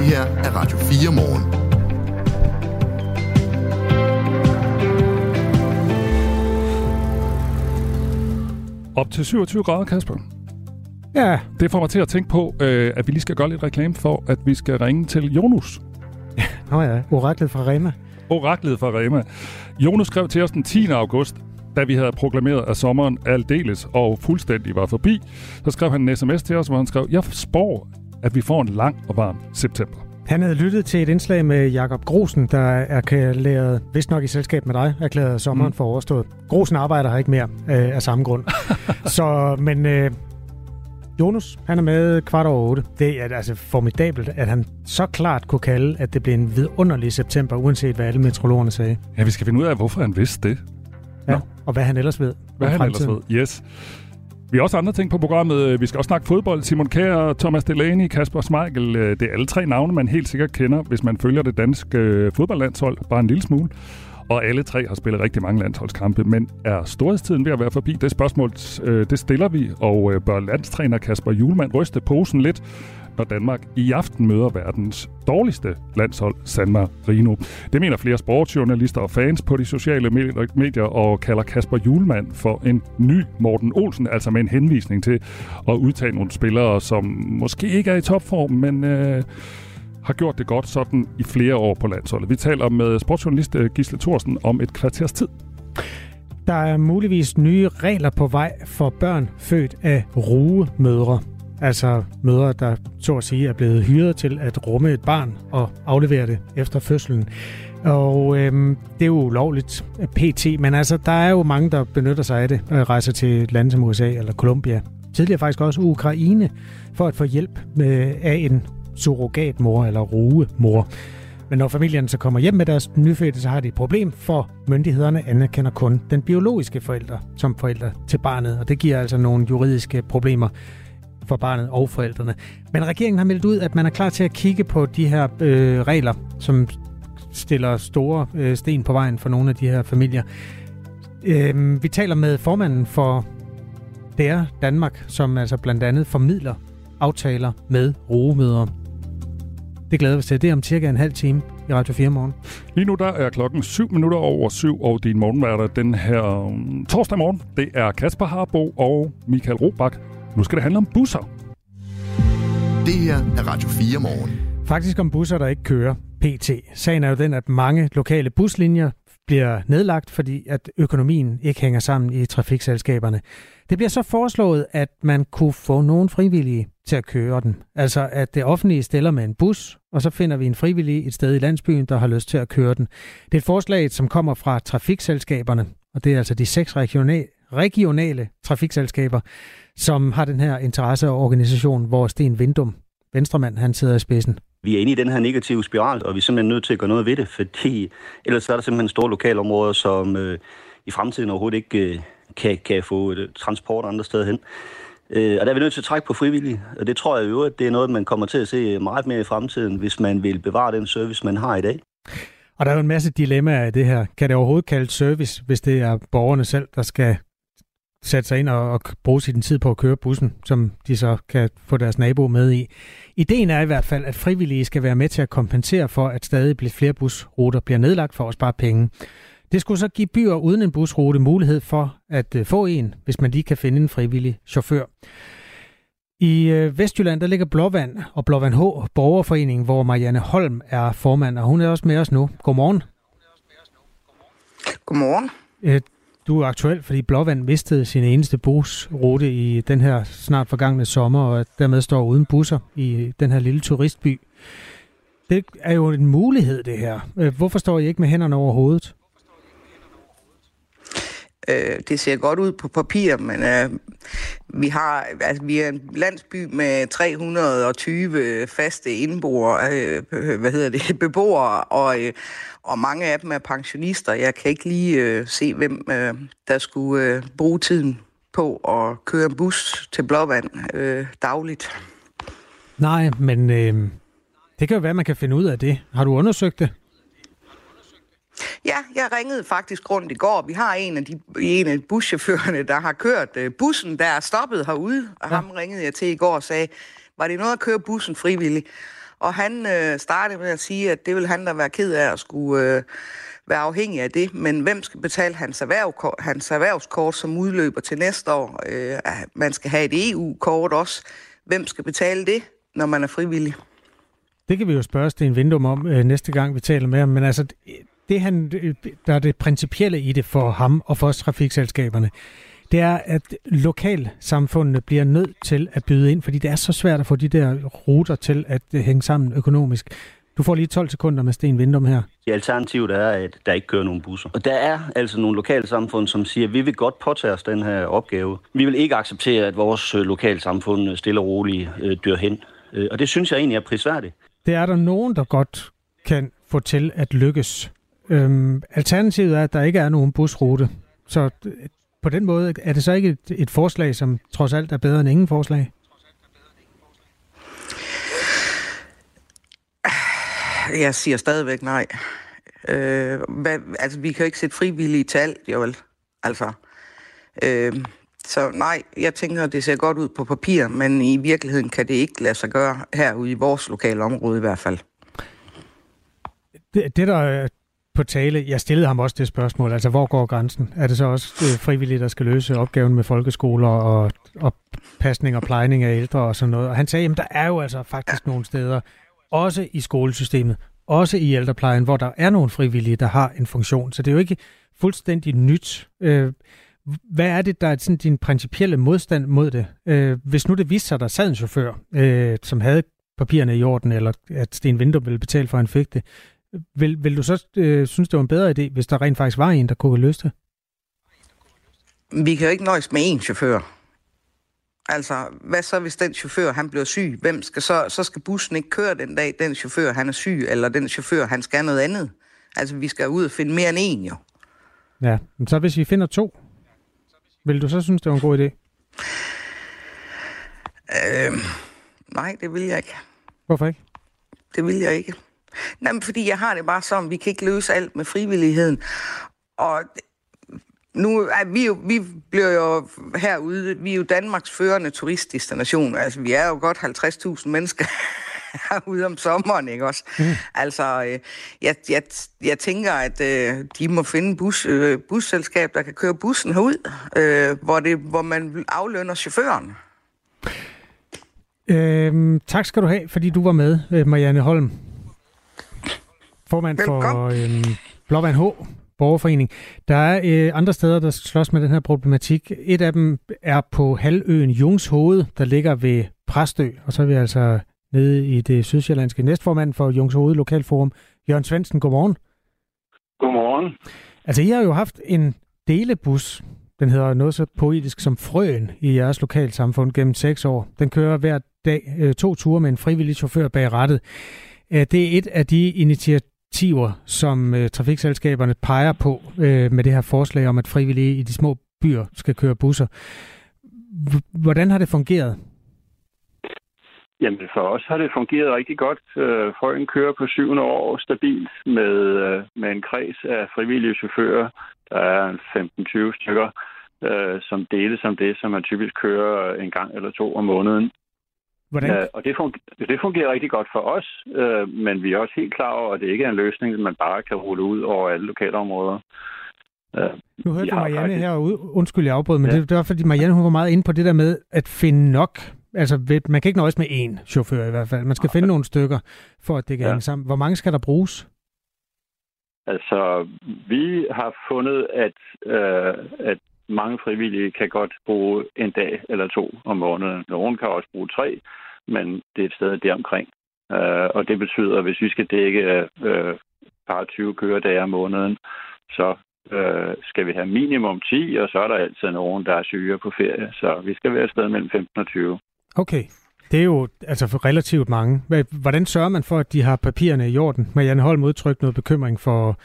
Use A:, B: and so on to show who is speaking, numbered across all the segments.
A: Det her er Radio 4 morgen.
B: Op til 27 grader, Kasper.
C: Ja.
B: Det får mig til at tænke på, øh, at vi lige skal gøre lidt reklame for, at vi skal ringe til Jonus.
C: Nå ja, oraklet fra Rema.
B: Oraklet fra Rema. Jonus skrev til os den 10. august, da vi havde proklameret, at sommeren aldeles og fuldstændig var forbi. Så skrev han en sms til os, hvor han skrev, jeg spår, at vi får en lang og varm september.
C: Han havde lyttet til et indslag med Jakob Grosen, der er erklæret, vist nok i selskab med dig, erklæret sommeren mm. for overstået. Grosen arbejder her ikke mere øh, af samme grund. så, men øh, Jonas, han er med kvart over otte. Det er altså formidabelt, at han så klart kunne kalde, at det blev en vidunderlig september, uanset hvad alle metrologerne sagde.
B: Ja, vi skal finde ud af, hvorfor han vidste det.
C: Ja, Nå. og hvad han ellers ved.
B: Hvad han fremtiden. ellers ved, yes. Vi har også andre ting på programmet. Vi skal også snakke fodbold. Simon Kjær, Thomas Delaney, Kasper Schmeichel. Det er alle tre navne, man helt sikkert kender, hvis man følger det danske øh, fodboldlandshold. Bare en lille smule. Og alle tre har spillet rigtig mange landsholdskampe, men er storhedstiden ved at være forbi? Det spørgsmål, øh, det stiller vi, og øh, bør landstræner Kasper Julemand ryste posen lidt når Danmark i aften møder verdens dårligste landshold, San Marino. Det mener flere sportsjournalister og fans på de sociale medier og kalder Kasper Julemand for en ny Morten Olsen, altså med en henvisning til at udtage nogle spillere, som måske ikke er i topform, men øh, har gjort det godt sådan i flere år på landsholdet. Vi taler med sportsjournalist øh, Gisle Thorsen om et kvarters tid.
C: Der er muligvis nye regler på vej for børn født af rugemødre. Altså mødre, der så at sige er blevet hyret til at rumme et barn og aflevere det efter fødslen. Og øhm, det er jo ulovligt øh, pt, men altså der er jo mange, der benytter sig af det og rejser til land som USA eller Colombia. Tidligere faktisk også Ukraine for at få hjælp med, af en surrogatmor eller rugemor. Men når familien så kommer hjem med deres nyfødte, så har de et problem, for myndighederne anerkender kun den biologiske forælder som forælder til barnet, og det giver altså nogle juridiske problemer for barnet og forældrene. Men regeringen har meldt ud, at man er klar til at kigge på de her øh, regler, som stiller store øh, sten på vejen for nogle af de her familier. Øh, vi taler med formanden for DR Danmark, som altså blandt andet formidler aftaler med rogemøder. Det glæder vi til. Det er om cirka en halv time i Radio 4 morgen.
B: Lige nu der er klokken 7 minutter over 7, og din morgenværter den her um, torsdag morgen, det er Kasper Harbo og Michael Robach. Nu skal det handle om busser.
A: Det her er Radio 4 morgen.
C: Faktisk om busser, der ikke kører PT. Sagen er jo den, at mange lokale buslinjer bliver nedlagt, fordi at økonomien ikke hænger sammen i trafikselskaberne. Det bliver så foreslået, at man kunne få nogle frivillige til at køre den. Altså at det offentlige stiller med en bus, og så finder vi en frivillig et sted i landsbyen, der har lyst til at køre den. Det er et forslag, som kommer fra trafikselskaberne, og det er altså de seks regionale, regionale trafikselskaber, som har den her interesseorganisation, hvor Sten Vindum, venstremand, han sidder i spidsen.
D: Vi er inde i den her negative spiral, og vi er simpelthen nødt til at gøre noget ved det, fordi ellers er der simpelthen store lokalområder, som øh, i fremtiden overhovedet ikke øh, kan, kan få øh, transport andre steder hen. Øh, og der er vi nødt til at trække på frivillige, og det tror jeg jo, at det er noget, man kommer til at se meget mere i fremtiden, hvis man vil bevare den service, man har i dag.
C: Og der er jo en masse dilemmaer i det her. Kan det overhovedet kalde service, hvis det er borgerne selv, der skal sætte sig ind og, og bruge sin tid på at køre bussen, som de så kan få deres nabo med i. Ideen er i hvert fald, at frivillige skal være med til at kompensere for, at stadig flere busruter bliver nedlagt for at spare penge. Det skulle så give byer uden en busrute mulighed for at øh, få en, hvis man lige kan finde en frivillig chauffør. I øh, Vestjylland, der ligger Blåvand og Blåvand H, borgerforeningen, hvor Marianne Holm er formand, og hun er også med os nu. Godmorgen.
E: Godmorgen.
C: Øh, du er aktuel, fordi Blåvand mistede sin eneste busrute i den her snart forgangne sommer, og dermed står uden busser i den her lille turistby. Det er jo en mulighed, det her. Øh, hvorfor står I ikke med hænderne over hovedet?
E: Øh, det ser godt ud på papir, men øh, vi har altså, vi er en landsby med 320 faste indboere, øh, hvad hedder det, beboere, og, øh, og mange af dem er pensionister. Jeg kan ikke lige øh, se, hvem øh, der skulle øh, bruge tiden på at køre en bus til Blåvand øh, dagligt.
C: Nej, men øh, det kan jo være, man kan finde ud af det. Har du undersøgt det?
E: Ja, jeg ringede faktisk rundt i går. Vi har en af, de, en af buschaufførerne, der har kørt øh, bussen, der er stoppet herude, og ja. ham ringede jeg til i går og sagde, var det noget at køre bussen frivilligt? Og han øh, startede med at sige, at det vil han da være ked af at skulle øh, være afhængig af det. Men hvem skal betale hans, erhverv, hans erhvervskort, som udløber til næste år? Øh, man skal have et EU-kort også. Hvem skal betale det, når man er frivillig?
C: Det kan vi jo spørge Sten Vindum om øh, næste gang, vi taler med ham. Men altså, det han, der er det principielle i det for ham og for trafikselskaberne, det er, at lokalsamfundene bliver nødt til at byde ind, fordi det er så svært at få de der ruter til at øh, hænge sammen økonomisk. Du får lige 12 sekunder med Sten Vindum her.
D: Ja, alternativet er, at der ikke kører nogen busser. Og der er altså nogle lokalsamfund, som siger, at vi vil godt påtage os den her opgave. Vi vil ikke acceptere, at vores øh, lokalsamfund stille og roligt øh, dør hen. Øh, og det synes jeg egentlig er prisværdigt.
C: Det er der nogen, der godt kan få til at lykkes. Øhm, alternativet er, at der ikke er nogen busrute. Så på den måde er det så ikke et, et forslag, som trods alt er bedre end ingen forslag?
E: Jeg siger stadigvæk nej. Øh, hvad, altså, vi kan jo ikke sætte frivillige til alt, jo vel. Altså, øh, så nej, jeg tænker, det ser godt ud på papir, men i virkeligheden kan det ikke lade sig gøre herude i vores lokale område i hvert fald.
C: Det, det der på tale, jeg stillede ham også det spørgsmål, altså hvor går grænsen? Er det så også øh, frivillige, der skal løse opgaven med folkeskoler og, og pasning og plejning af ældre og sådan noget? Og han sagde, at der er jo altså faktisk nogle steder, også i skolesystemet, også i ældreplejen, hvor der er nogle frivillige, der har en funktion. Så det er jo ikke fuldstændig nyt. Øh, hvad er det, der er sådan din principielle modstand mod det? Øh, hvis nu det viste sig, at der sad en chauffør, øh, som havde papirerne i orden, eller at Sten Vinter ville betale for, at han fik det, vil, vil du så øh, synes, det var en bedre idé, hvis der rent faktisk var en, der kunne løse det?
E: Vi kan jo ikke nøjes med én chauffør. Altså, hvad så, hvis den chauffør, han bliver syg? Hvem skal så, så skal bussen ikke køre den dag, den chauffør, han er syg, eller den chauffør, han skal noget andet? Altså, vi skal ud og finde mere end en, jo.
C: Ja, men så hvis vi finder to, vil du så synes, det var en god idé?
E: Øh, nej, det vil jeg ikke.
C: Hvorfor ikke?
E: Det vil jeg ikke. Nej, men fordi jeg har det bare sådan, vi kan ikke løse alt med frivilligheden. Og nu er vi jo, vi bliver jo herude, vi er jo Danmarks førende turistdestination. Altså, vi er jo godt 50.000 mennesker herude om sommeren, ikke også? Mm. Altså, øh, jeg, jeg, jeg tænker, at øh, de må finde bus, øh, busselskab, der kan køre bussen herud, øh, hvor, det, hvor man aflønner chaufføren.
C: Øhm, tak skal du have, fordi du var med, øh, Marianne Holm formand for øh, Blåvand H, borgerforening. Der er øh, andre steder, der slås med den her problematik. Et af dem er på halvøen Jungshoved, der ligger ved Præstø, og så er vi altså nede i det sydsjællandske næstformand for Jungshoved Lokalforum. Jørgen Svendsen, godmorgen.
F: Godmorgen.
C: Altså, I har jo haft en delebus, den hedder noget så poetisk som Frøen i jeres lokalsamfund gennem seks år. Den kører hver dag øh, to ture med en frivillig chauffør bag rattet. Øh, det er et af de initiativer, perspektiver, som øh, trafikselskaberne peger på øh, med det her forslag om, at frivillige i de små byer skal køre busser. Hvordan har det fungeret?
F: Jamen for os har det fungeret rigtig godt. Øh, Frøen kører på syvende år stabilt med, øh, med en kreds af frivillige chauffører. Der er 15-20 stykker, øh, som deles om det, som man typisk kører en gang eller to om måneden.
C: Hvordan? Ja,
F: og det fungerer, det fungerer rigtig godt for os, øh, men vi er også helt klar over, at det ikke er en løsning, man bare kan rulle ud over alle lokalområder.
C: Øh, nu hørte du Marianne faktisk... her, undskyld jeg afbrød, men ja. det, det var fordi Marianne hun var meget inde på det der med at finde nok. Altså man kan ikke nøjes med én chauffør i hvert fald. Man skal ja. finde nogle stykker, for at det kan ja. hænge sammen. Hvor mange skal der bruges?
F: Altså, vi har fundet, at, øh, at mange frivillige kan godt bruge en dag eller to om måneden. Nogen kan også bruge tre, men det er et sted deromkring. Øh, og det betyder, at hvis vi skal dække øh, par 20 køredage om måneden, så øh, skal vi have minimum 10, og så er der altid nogen, der er syge på ferie. Så vi skal være et sted mellem 15 og 20.
C: Okay. Det er jo altså for relativt mange. Hvordan sørger man for, at de har papirerne i orden? Marianne Holm udtrykte noget bekymring for,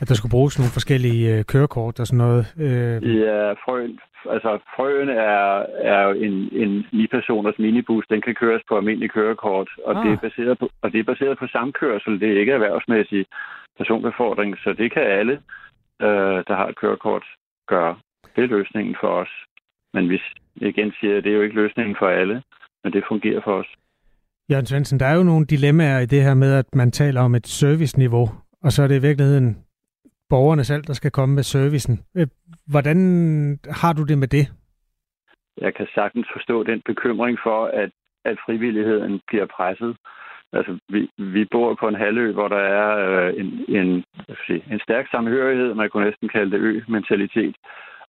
C: at der skulle bruges nogle forskellige øh, kørekort og sådan noget.
F: Øh. Ja, frøen, altså frøen er, er jo en, en 9-personers minibus. Den kan køres på almindelig kørekort, og, ah. det er baseret på, og det er baseret på samkørsel. Det er ikke erhvervsmæssig personbefordring, så det kan alle, øh, der har et kørekort, gøre. Det er løsningen for os. Men hvis igen siger, at det er jo ikke løsningen for alle men det fungerer for os.
C: Jørgen Svendsen, der er jo nogle dilemmaer i det her med, at man taler om et serviceniveau, og så er det i virkeligheden borgerne selv, der skal komme med servicen. Øh, hvordan har du det med det?
F: Jeg kan sagtens forstå den bekymring for, at, at frivilligheden bliver presset. Altså, vi, vi bor på en halvø, hvor der er øh, en, en, sige, en stærk samhørighed, man kunne næsten kalde det ø-mentalitet,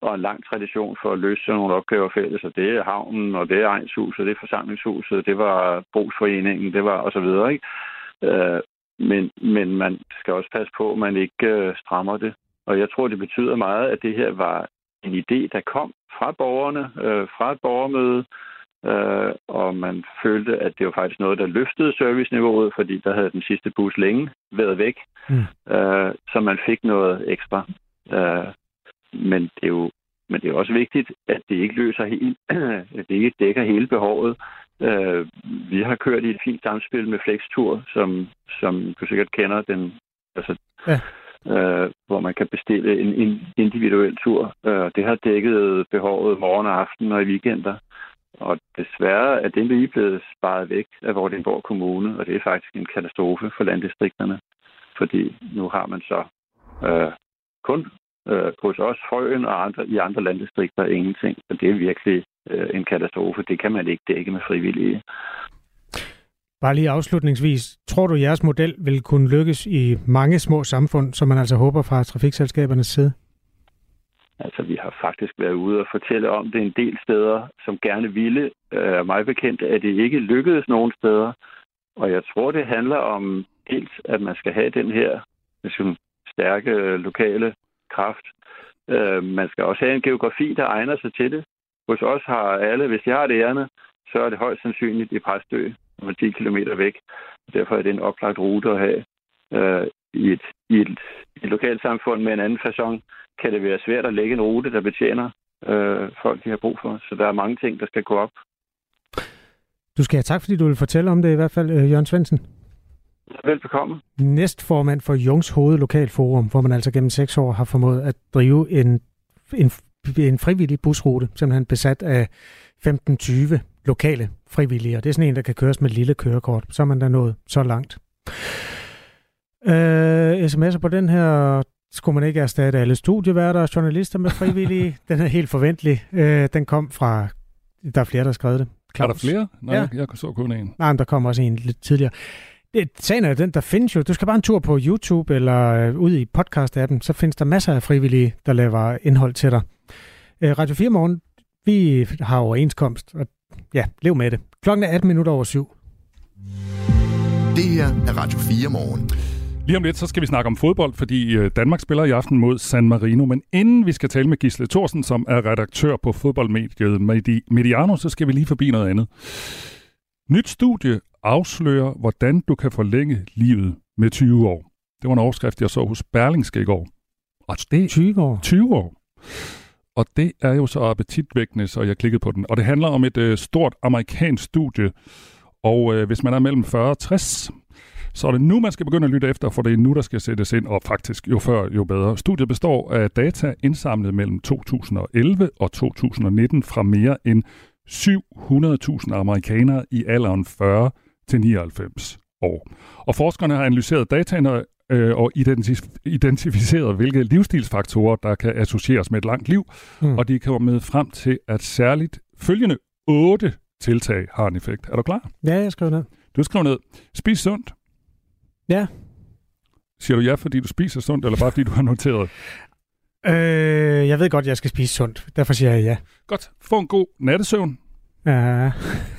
F: og en lang tradition for at løse sådan nogle opgaver fælles. Og det er havnen, og det er egenshuset, det er forsamlingshuset, det var brugsforeningen, det var og så videre. Ikke? Øh, men, men man skal også passe på, at man ikke øh, strammer det. Og jeg tror, det betyder meget, at det her var en idé, der kom fra borgerne, øh, fra et borgermøde, øh, og man følte, at det var faktisk noget, der løftede serviceniveauet, fordi der havde den sidste bus længe været væk, mm. øh, så man fik noget ekstra. Øh, men det er jo men det er også vigtigt, at det ikke løser helt, at det ikke dækker hele behovet. Øh, vi har kørt i et fint samspil med Flextur, som, som du sikkert kender, den, altså, ja. øh, hvor man kan bestille en, en individuel tur. Øh, det har dækket behovet morgen og aften og i weekender. Og desværre er den lige blevet sparet væk af Vordingborg Kommune, og det er faktisk en katastrofe for landdistrikterne. Fordi nu har man så øh, kun øh, hos os, Frøen og andre, i andre landdistrikter ingenting. Og det er virkelig øh, en katastrofe. Det kan man ikke dække med frivillige.
C: Bare lige afslutningsvis. Tror du, at jeres model vil kunne lykkes i mange små samfund, som man altså håber fra trafikselskabernes side?
F: Altså, vi har faktisk været ude og fortælle om det en del steder, som gerne ville. Øh, mig bekendt at det ikke lykkedes nogen steder. Og jeg tror, det handler om dels, at man skal have den her sådan, stærke lokale kraft. Øh, man skal også have en geografi, der egner sig til det. Hos os har alle, hvis de har det ærne, så er det højst sandsynligt i Præstø, som er 10 km væk. Derfor er det en oplagt rute at have. Øh, i, et, i, et, i et lokalt samfund med en anden façon kan det være svært at lægge en rute, der betjener øh, folk, de har brug for. Så der er mange ting, der skal gå op.
C: Du skal have tak, fordi du vil fortælle om det i hvert fald, øh, Jørgen Svendsen.
F: Velbekomme.
C: Næstformand for Jungs Hoved Lokalforum, hvor man altså gennem seks år har formået at drive en, en, en frivillig busrute, simpelthen besat af 15-20 lokale frivillige. Og det er sådan en, der kan køres med et lille kørekort. Så er man da nået så langt. Øh, sms'er på den her skulle man ikke erstatte alle studieværter og journalister med frivillige. den er helt forventelig. Øh, den kom fra, der er flere, der har skrevet det.
B: Claus. Er der flere? Nej, ja. jeg, jeg så kun en.
C: Nej, men der kom også en lidt tidligere. Det, sagen er den, der findes jo. Du skal bare en tur på YouTube eller øh, ud i podcast-appen, så findes der masser af frivillige, der laver indhold til dig. Øh, Radio 4 Morgen, vi har overenskomst, og ja, lev med det. Klokken er 18 minutter over syv.
A: Det her er Radio 4 Morgen.
B: Lige om lidt, så skal vi snakke om fodbold, fordi øh, Danmark spiller i aften mod San Marino. Men inden vi skal tale med Gisle Thorsen, som er redaktør på fodboldmediet Mediano, så skal vi lige forbi noget andet. Nyt studie afslører, hvordan du kan forlænge livet med 20 år. Det var en overskrift, jeg så hos Berlingske i går.
C: Og det 20 år?
B: 20 år. Og det er jo så appetitvækkende, så jeg klikkede på den. Og det handler om et øh, stort amerikansk studie. Og øh, hvis man er mellem 40 og 60, så er det nu, man skal begynde at lytte efter, for det er nu, der skal sættes ind, og faktisk jo før, jo bedre. Studiet består af data indsamlet mellem 2011 og 2019 fra mere end 700.000 amerikanere i alderen 40 til 99 år. Og forskerne har analyseret dataene øh, og identif- identificeret, hvilke livsstilsfaktorer, der kan associeres med et langt liv, mm. og de er kommet frem til, at særligt følgende otte tiltag har en effekt. Er du klar?
C: Ja, jeg skriver ned.
B: Du skriver ned. Spis sundt.
C: Ja.
B: Siger du ja, fordi du spiser sundt, eller bare fordi du har noteret?
C: Øh, jeg ved godt, jeg skal spise sundt. Derfor siger jeg ja.
B: Godt. Få en god nattesøvn.
C: Ja.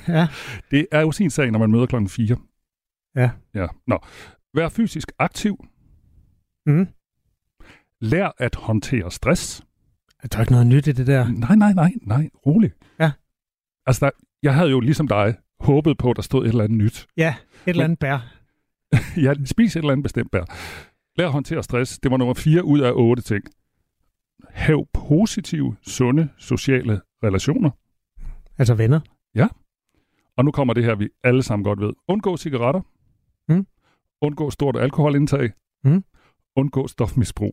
C: ja.
B: Det er jo sin sag, når man møder klokken 4.
C: Ja.
B: Ja. Nå. Vær fysisk aktiv.
C: Mm.
B: Lær at håndtere stress.
C: Jeg tror ikke noget nyt i det der.
B: Nej, nej, nej, nej. Rolig.
C: Ja.
B: Altså, der, jeg havde jo ligesom dig håbet på, at der stod et eller andet nyt.
C: Ja, et eller andet bær.
B: ja, spis et eller andet bestemt bær. Lær at håndtere stress. Det var nummer 4 ud af 8 ting. Hav positive, sunde, sociale relationer.
C: Altså venner?
B: Ja. Og nu kommer det her, vi alle sammen godt ved. Undgå cigaretter.
C: Mm.
B: Undgå stort alkoholindtag.
C: Mm.
B: Undgå stofmisbrug.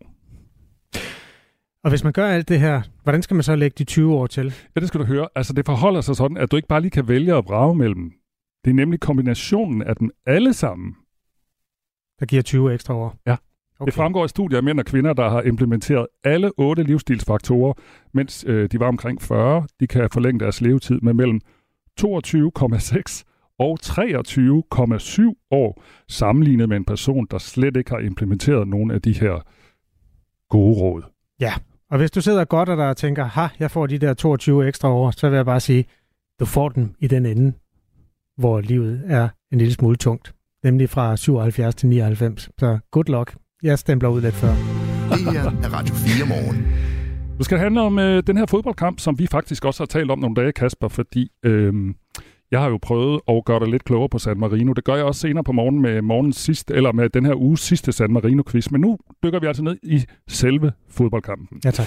C: Og hvis man gør alt det her, hvordan skal man så lægge de 20 år til?
B: Ja, det skal du høre. Altså, det forholder sig sådan, at du ikke bare lige kan vælge at brage mellem Det er nemlig kombinationen af dem alle sammen,
C: Der giver 20 ekstra år.
B: Ja.
C: Okay.
B: Det fremgår af studier af mænd og kvinder, der har implementeret alle otte livsstilsfaktorer, mens øh, de var omkring 40. De kan forlænge deres levetid med mellem 22,6 og 23,7 år, sammenlignet med en person, der slet ikke har implementeret nogen af de her gode råd.
C: Og hvis du sidder godt og der tænker, ha, jeg får de der 22 ekstra år, så vil jeg bare sige, du får dem i den ende, hvor livet er en lille smule tungt. Nemlig fra 77 til 99. Så good luck. Jeg stempler ud lidt før.
A: Det her er Radio 4 morgen.
B: Nu skal det handle om øh, den her fodboldkamp, som vi faktisk også har talt om nogle dage, Kasper, fordi øh, jeg har jo prøvet at gøre dig lidt klogere på San Marino. Det gør jeg også senere på morgen med morgens sidste, eller med den her uges sidste San Marino-quiz. Men nu dykker vi altså ned i selve fodboldkampen.
C: Ja, tak.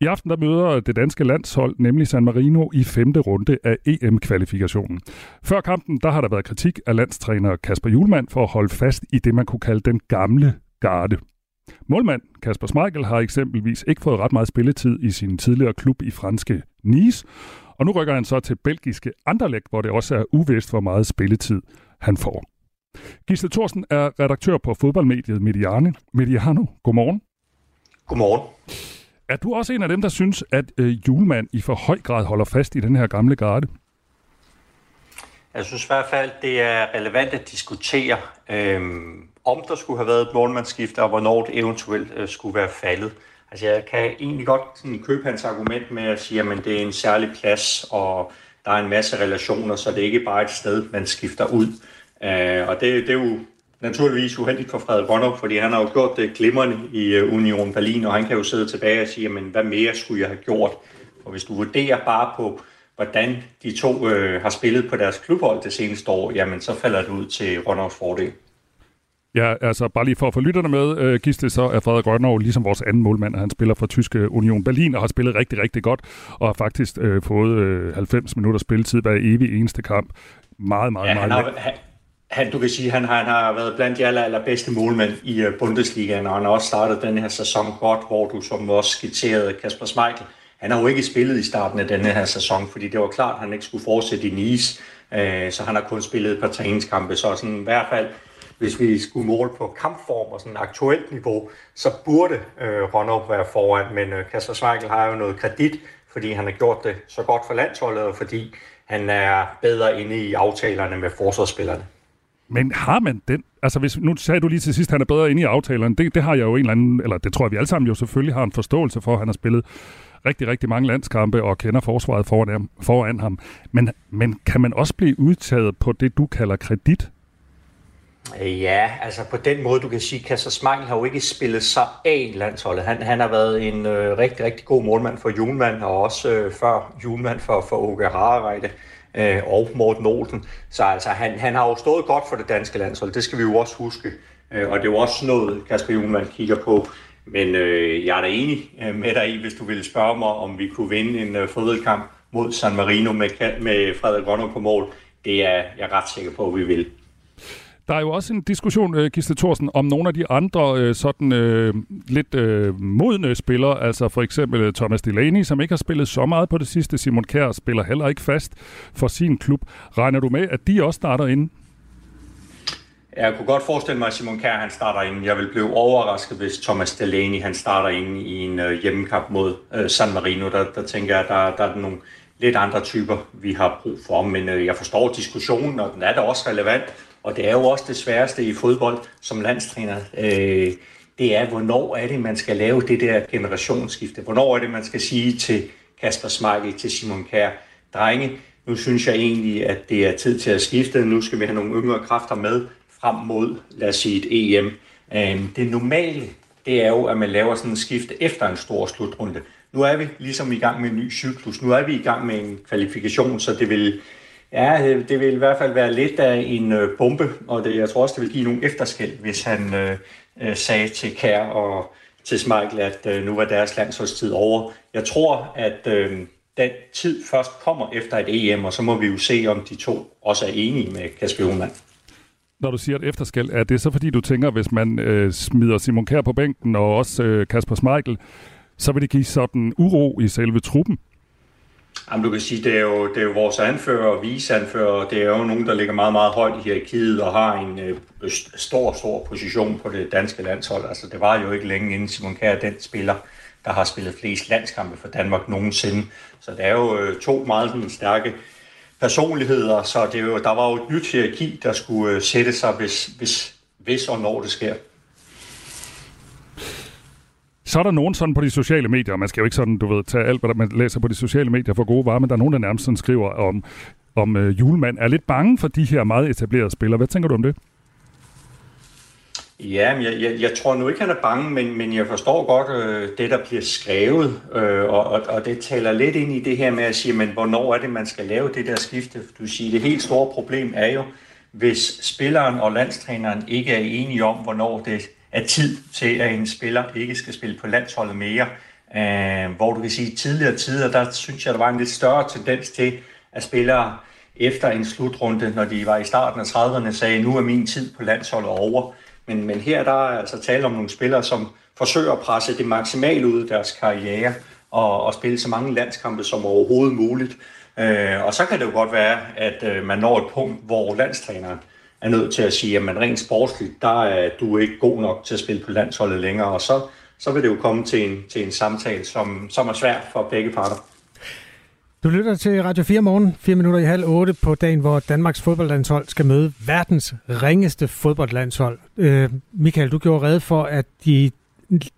B: I aften der møder det danske landshold nemlig San Marino i femte runde af EM-kvalifikationen. Før kampen der har der været kritik af landstræner Kasper Julemand for at holde fast i det, man kunne kalde den gamle garde. Målmand Kasper Schmeichel har eksempelvis ikke fået ret meget spilletid i sin tidligere klub i franske Nice, og nu rykker han så til belgiske Anderlecht, hvor det også er uvist, hvor meget spilletid han får. Gisle Thorsen er redaktør på fodboldmediet Mediane. Mediano. Godmorgen.
G: Godmorgen.
B: Er du også en af dem, der synes, at øh, Julemand i for høj grad holder fast i den her gamle garde?
G: Jeg synes i hvert fald, det er relevant at diskutere, øhm, om der skulle have været et målmandsskift, og hvornår det eventuelt øh, skulle være faldet. Altså jeg kan egentlig godt sådan, købe hans argument med at sige, at det er en særlig plads, og der er en masse relationer, så det er ikke bare et sted, man skifter ud. Øh, og det, det er jo naturligvis uheldigt for Frederik Rønner, fordi han har jo gjort det glimrende i øh, Union Berlin, og han kan jo sidde tilbage og sige, men hvad mere skulle jeg have gjort? Og hvis du vurderer bare på, hvordan de to øh, har spillet på deres klubhold det seneste år, jamen så falder det ud til Ronners fordel.
B: Ja, altså bare lige for at få lytterne med, øh, Gisle, så er Frederik Rønnow ligesom vores anden målmand. Han spiller for tyske Union Berlin og har spillet rigtig, rigtig godt, og har faktisk øh, fået øh, 90 minutter spilletid hver evig eneste kamp. Meget, meget,
G: Ja,
B: meget
G: han har, han, han, du kan sige, han har, han har været blandt de aller, allerbedste målmænd i øh, Bundesligaen, og han har også startet den her sæson godt, hvor du som også skitserede Kasper Schmeichel. Han har jo ikke spillet i starten af denne her sæson, fordi det var klart, at han ikke skulle fortsætte i Nice, øh, så han har kun spillet et par træningskampe, så sådan i hvert fald hvis vi skulle måle på kampform og sådan aktuelt niveau, så burde øh, Ronald være foran, men øh, Kasper Schmeichel har jo noget kredit, fordi han har gjort det så godt for landsholdet, og fordi han er bedre inde i aftalerne med forsvarsspillerne.
B: Men har man den? Altså, hvis, nu sagde du lige til sidst, at han er bedre inde i aftalerne. Det, det har jeg jo en eller anden, eller det tror jeg, vi alle sammen jo selvfølgelig har en forståelse for. Han har spillet rigtig, rigtig mange landskampe og kender forsvaret foran ham. Foran ham. Men, men kan man også blive udtaget på det, du kalder kredit?
G: Ja, altså på den måde, du kan sige, Kasper Schmeichel har jo ikke spillet sig af i landsholdet. Han, han har været en øh, rigtig, rigtig god målmand for Julemand, og også øh, før Julemand for, for Åke Harreide øh, og Morten Olsen. Så altså, han, han har jo stået godt for det danske landshold, det skal vi jo også huske. Øh, og det er jo også noget, Kasper Julemand kigger på. Men øh, jeg er da enig øh, med dig i, hvis du ville spørge mig, om vi kunne vinde en øh, fodboldkamp mod San Marino med, med Frederik Rønner på mål. Det er jeg ret sikker på, at vi vil.
B: Der er jo også en diskussion, øh, Gisle Thorsen, om nogle af de andre øh, sådan øh, lidt øh, modne spillere, altså for eksempel øh, Thomas Delaney, som ikke har spillet så meget på det sidste. Simon Kjær spiller heller ikke fast for sin klub. Regner du med, at de også starter ind?
G: Jeg kunne godt forestille mig, at Simon Kjær han starter ind. Jeg vil blive overrasket, hvis Thomas Delaney han starter ind i en øh, hjemmekamp mod øh, San Marino. Der, der tænker jeg, at der, der er nogle lidt andre typer, vi har brug for. Men øh, jeg forstår diskussionen, og den er da også relevant. Og det er jo også det sværeste i fodbold som landstræner. Øh, det er, hvornår er det, man skal lave det der generationsskifte? Hvornår er det, man skal sige til Kasper Schmeichel, til Simon Kær, drenge, nu synes jeg egentlig, at det er tid til at skifte. Nu skal vi have nogle yngre kræfter med frem mod, lad os sige, et EM. Øhm, det normale, det er jo, at man laver sådan en skifte efter en stor slutrunde. Nu er vi ligesom i gang med en ny cyklus. Nu er vi i gang med en kvalifikation, så det vil Ja, øh, det vil i hvert fald være lidt af en øh, bombe, og det, jeg tror også, det vil give nogle efterskæld, hvis han øh, øh sagde til Kær og til Smeichel, at øh, nu var deres landsholdstid over. Jeg tror, at øh, den tid først kommer efter et EM, og så må vi jo se, om de to også er enige med Kasper Juhlmann.
B: Når du siger et efterskæld, er det så fordi, du tænker, hvis man øh, smider Simon Kær på bænken og også øh, Kasper Smeichel, så vil det give sådan uro i selve truppen?
G: Jamen, du kan sige, det er jo, det er jo vores anfører og viseanfører, det er jo nogen, der ligger meget, meget højt i hierarkiet og har en øh, stor, stor position på det danske landshold. Altså, det var jo ikke længe inden Simon Kjær, den spiller, der har spillet flest landskampe for Danmark nogensinde. Så det er jo øh, to meget sådan, stærke personligheder, så det er jo, der var jo et nyt hierarki, der skulle øh, sætte sig, hvis, hvis, hvis og når det sker.
B: Så er der nogen sådan på de sociale medier, og man skal jo ikke sådan, du ved, tage alt, hvad man læser på de sociale medier for gode varer, men der er nogen, der nærmest sådan skriver om, om øh, julemand er lidt bange for de her meget etablerede spillere. Hvad tænker du om det?
G: Ja, men jeg, jeg, jeg tror nu ikke, han er bange, men, men jeg forstår godt øh, det, der bliver skrevet, øh, og, og, og det taler lidt ind i det her med at sige, men hvornår er det, man skal lave det der skifte? Du siger, det helt store problem er jo, hvis spilleren og landstræneren ikke er enige om, hvornår det er tid til, at en spiller ikke skal spille på landsholdet mere. Øh, hvor du kan sige, tidligere tider, der synes jeg, der var en lidt større tendens til, at spillere efter en slutrunde, når de var i starten af 30'erne, sagde, nu er min tid på landsholdet over. Men, men her der er altså tale om nogle spillere, som forsøger at presse det maksimale ud af deres karriere og, og spille så mange landskampe som overhovedet muligt. Øh, og så kan det jo godt være, at øh, man når et punkt, hvor landstræneren er nødt til at sige, at man rent sportsligt, der er du ikke god nok til at spille på landsholdet længere, og så, så vil det jo komme til en, til en samtale, som, som er svær for begge parter.
C: Du lytter til Radio 4 morgen, 4 minutter i halv 8 på dagen, hvor Danmarks fodboldlandshold skal møde verdens ringeste fodboldlandshold. Øh, Michael, du gjorde red for, at de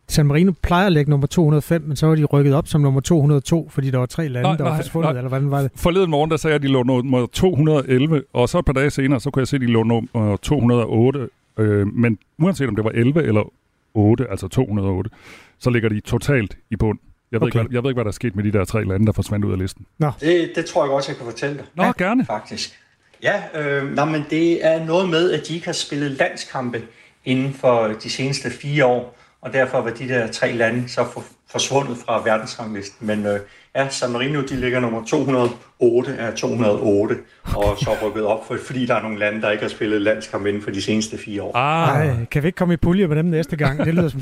C: San Marino plejer at lægge nummer 205, men så var de rykket op som nummer 202, fordi der var tre lande, nej, der var forsvundet, eller hvordan var det?
B: Forleden morgen, der sagde jeg, at de lå nummer 211, og så et par dage senere, så kunne jeg se, at de lå nummer 208. Øh, men uanset om det var 11 eller 8, altså 208, så ligger de totalt i bund. Jeg ved, okay. ikke, hvad, jeg ved ikke, hvad der er sket med de der tre lande, der forsvandt ud af listen.
G: Nå. Det, det tror jeg også, jeg kan fortælle dig.
B: Nå, ja, gerne.
G: Faktisk. Ja, øh, nej, men det er noget med, at de ikke har spillet landskampe inden for de seneste fire år og derfor var de der tre lande så for, forsvundet fra verdensranglisten. Men øh, ja, San Marino, de ligger nummer 208 af 208, og så rykket op, for, fordi der er nogle lande, der ikke har spillet landskamp inden for de seneste fire år.
C: Ah. Ej, kan vi ikke komme i pulje med dem næste gang? Det lyder som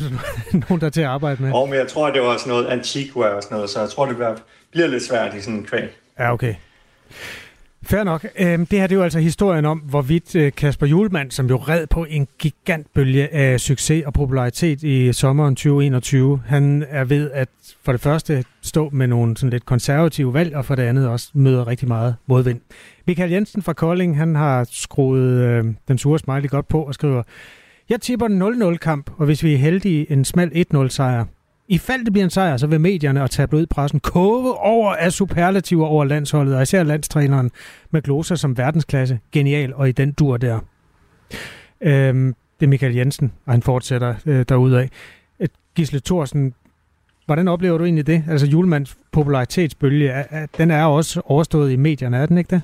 C: nogen, der er til at arbejde med.
G: Og men jeg tror, det var sådan noget Antigua og sådan noget, så jeg tror, det bliver lidt svært i sådan en kvæg.
C: Ja, okay. Fair nok. Øhm, det her det er jo altså historien om, hvorvidt øh, Kasper Julemand, som jo red på en gigantbølge af succes og popularitet i sommeren 2021, han er ved at for det første stå med nogle sådan lidt konservative valg, og for det andet også møder rigtig meget modvind. Michael Jensen fra Kolding, han har skruet øh, den sure smiley godt på og skriver, jeg tipper en 0-0 kamp, og hvis vi er heldige, en smal 1-0 sejr. I fald det bliver en sejr, så vil medierne og tabloidpressen koge over af superlativer over landsholdet, og især landstræneren med Glosa som verdensklasse. Genial, og i den dur der. Øhm, det er Michael Jensen, og han fortsætter øh, derudad. Øh, Gisle Thorsen, hvordan oplever du egentlig det? Altså julemands popularitetsbølge, er, er, den er også overstået i medierne, er den ikke det?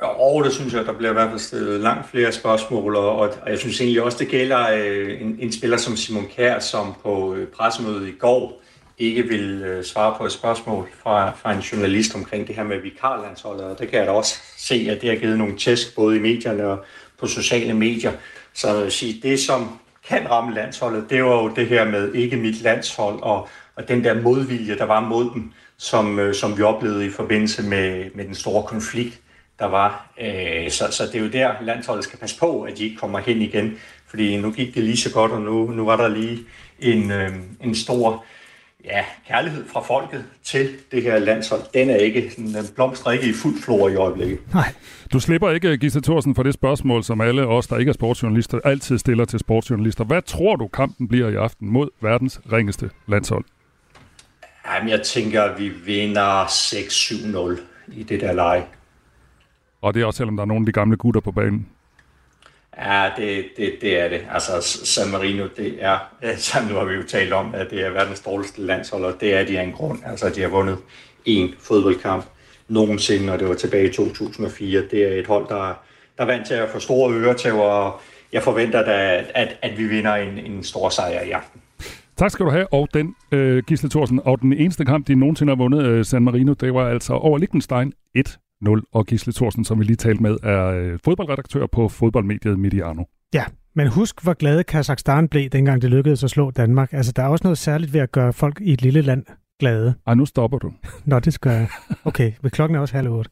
G: Og det synes jeg, der bliver i hvert fald stillet langt flere spørgsmål, og, jeg synes egentlig også, det gælder øh, en, en spiller som Simon Kær, som på øh, pressemødet i går ikke vil øh, svare på et spørgsmål fra, fra en journalist omkring det her med vikarlandsholdet, og det kan jeg da også se, at det har givet nogle tæsk både i medierne og på sociale medier. Så jeg vil sige, det som kan ramme landsholdet, det var jo det her med ikke mit landshold, og, og den der modvilje, der var mod dem, som, som vi oplevede i forbindelse med, med den store konflikt der var. Øh, så, så det er jo der, landsholdet skal passe på, at de ikke kommer hen igen. Fordi nu gik det lige så godt, og nu, nu var der lige en, øh, en stor ja, kærlighed fra folket til det her landshold. Den er ikke, den blomstrer ikke i fuld flor i øjeblikket.
C: Nej.
B: Du slipper ikke, Gisle Thorsen, for det spørgsmål, som alle os, der ikke er sportsjournalister, altid stiller til sportsjournalister. Hvad tror du, kampen bliver i aften mod verdens ringeste landshold?
G: Jamen, jeg tænker, at vi vinder 6-7-0 i det der leje.
B: Og det er også selvom der er nogle af de gamle gutter på banen.
G: Ja, det, det, det er det. Altså San Marino, det er, som nu har vi jo talt om, at det er verdens dårligste landshold, og det er de af en grund. Altså de har vundet en fodboldkamp nogensinde, og det var tilbage i 2004. Det er et hold, der, der er vant til at få store øretæver, og jeg forventer da, at, at vi vinder en, en stor sejr i aften.
B: Tak skal du have, og den, øh, Gisle Thorsen. Og den eneste kamp, de nogensinde har vundet, øh, San Marino, det var altså over Liechtenstein 1 0. Og Gisle Thorsen, som vi lige talte med, er øh, fodboldredaktør på fodboldmediet Mediano.
C: Ja, men husk, hvor glade Kazakhstan blev, dengang det lykkedes at slå Danmark. Altså, der er også noget særligt ved at gøre folk i et lille land glade.
B: Ej, nu stopper du.
C: Nå, det skal jeg. Okay, men klokken er også halv otte.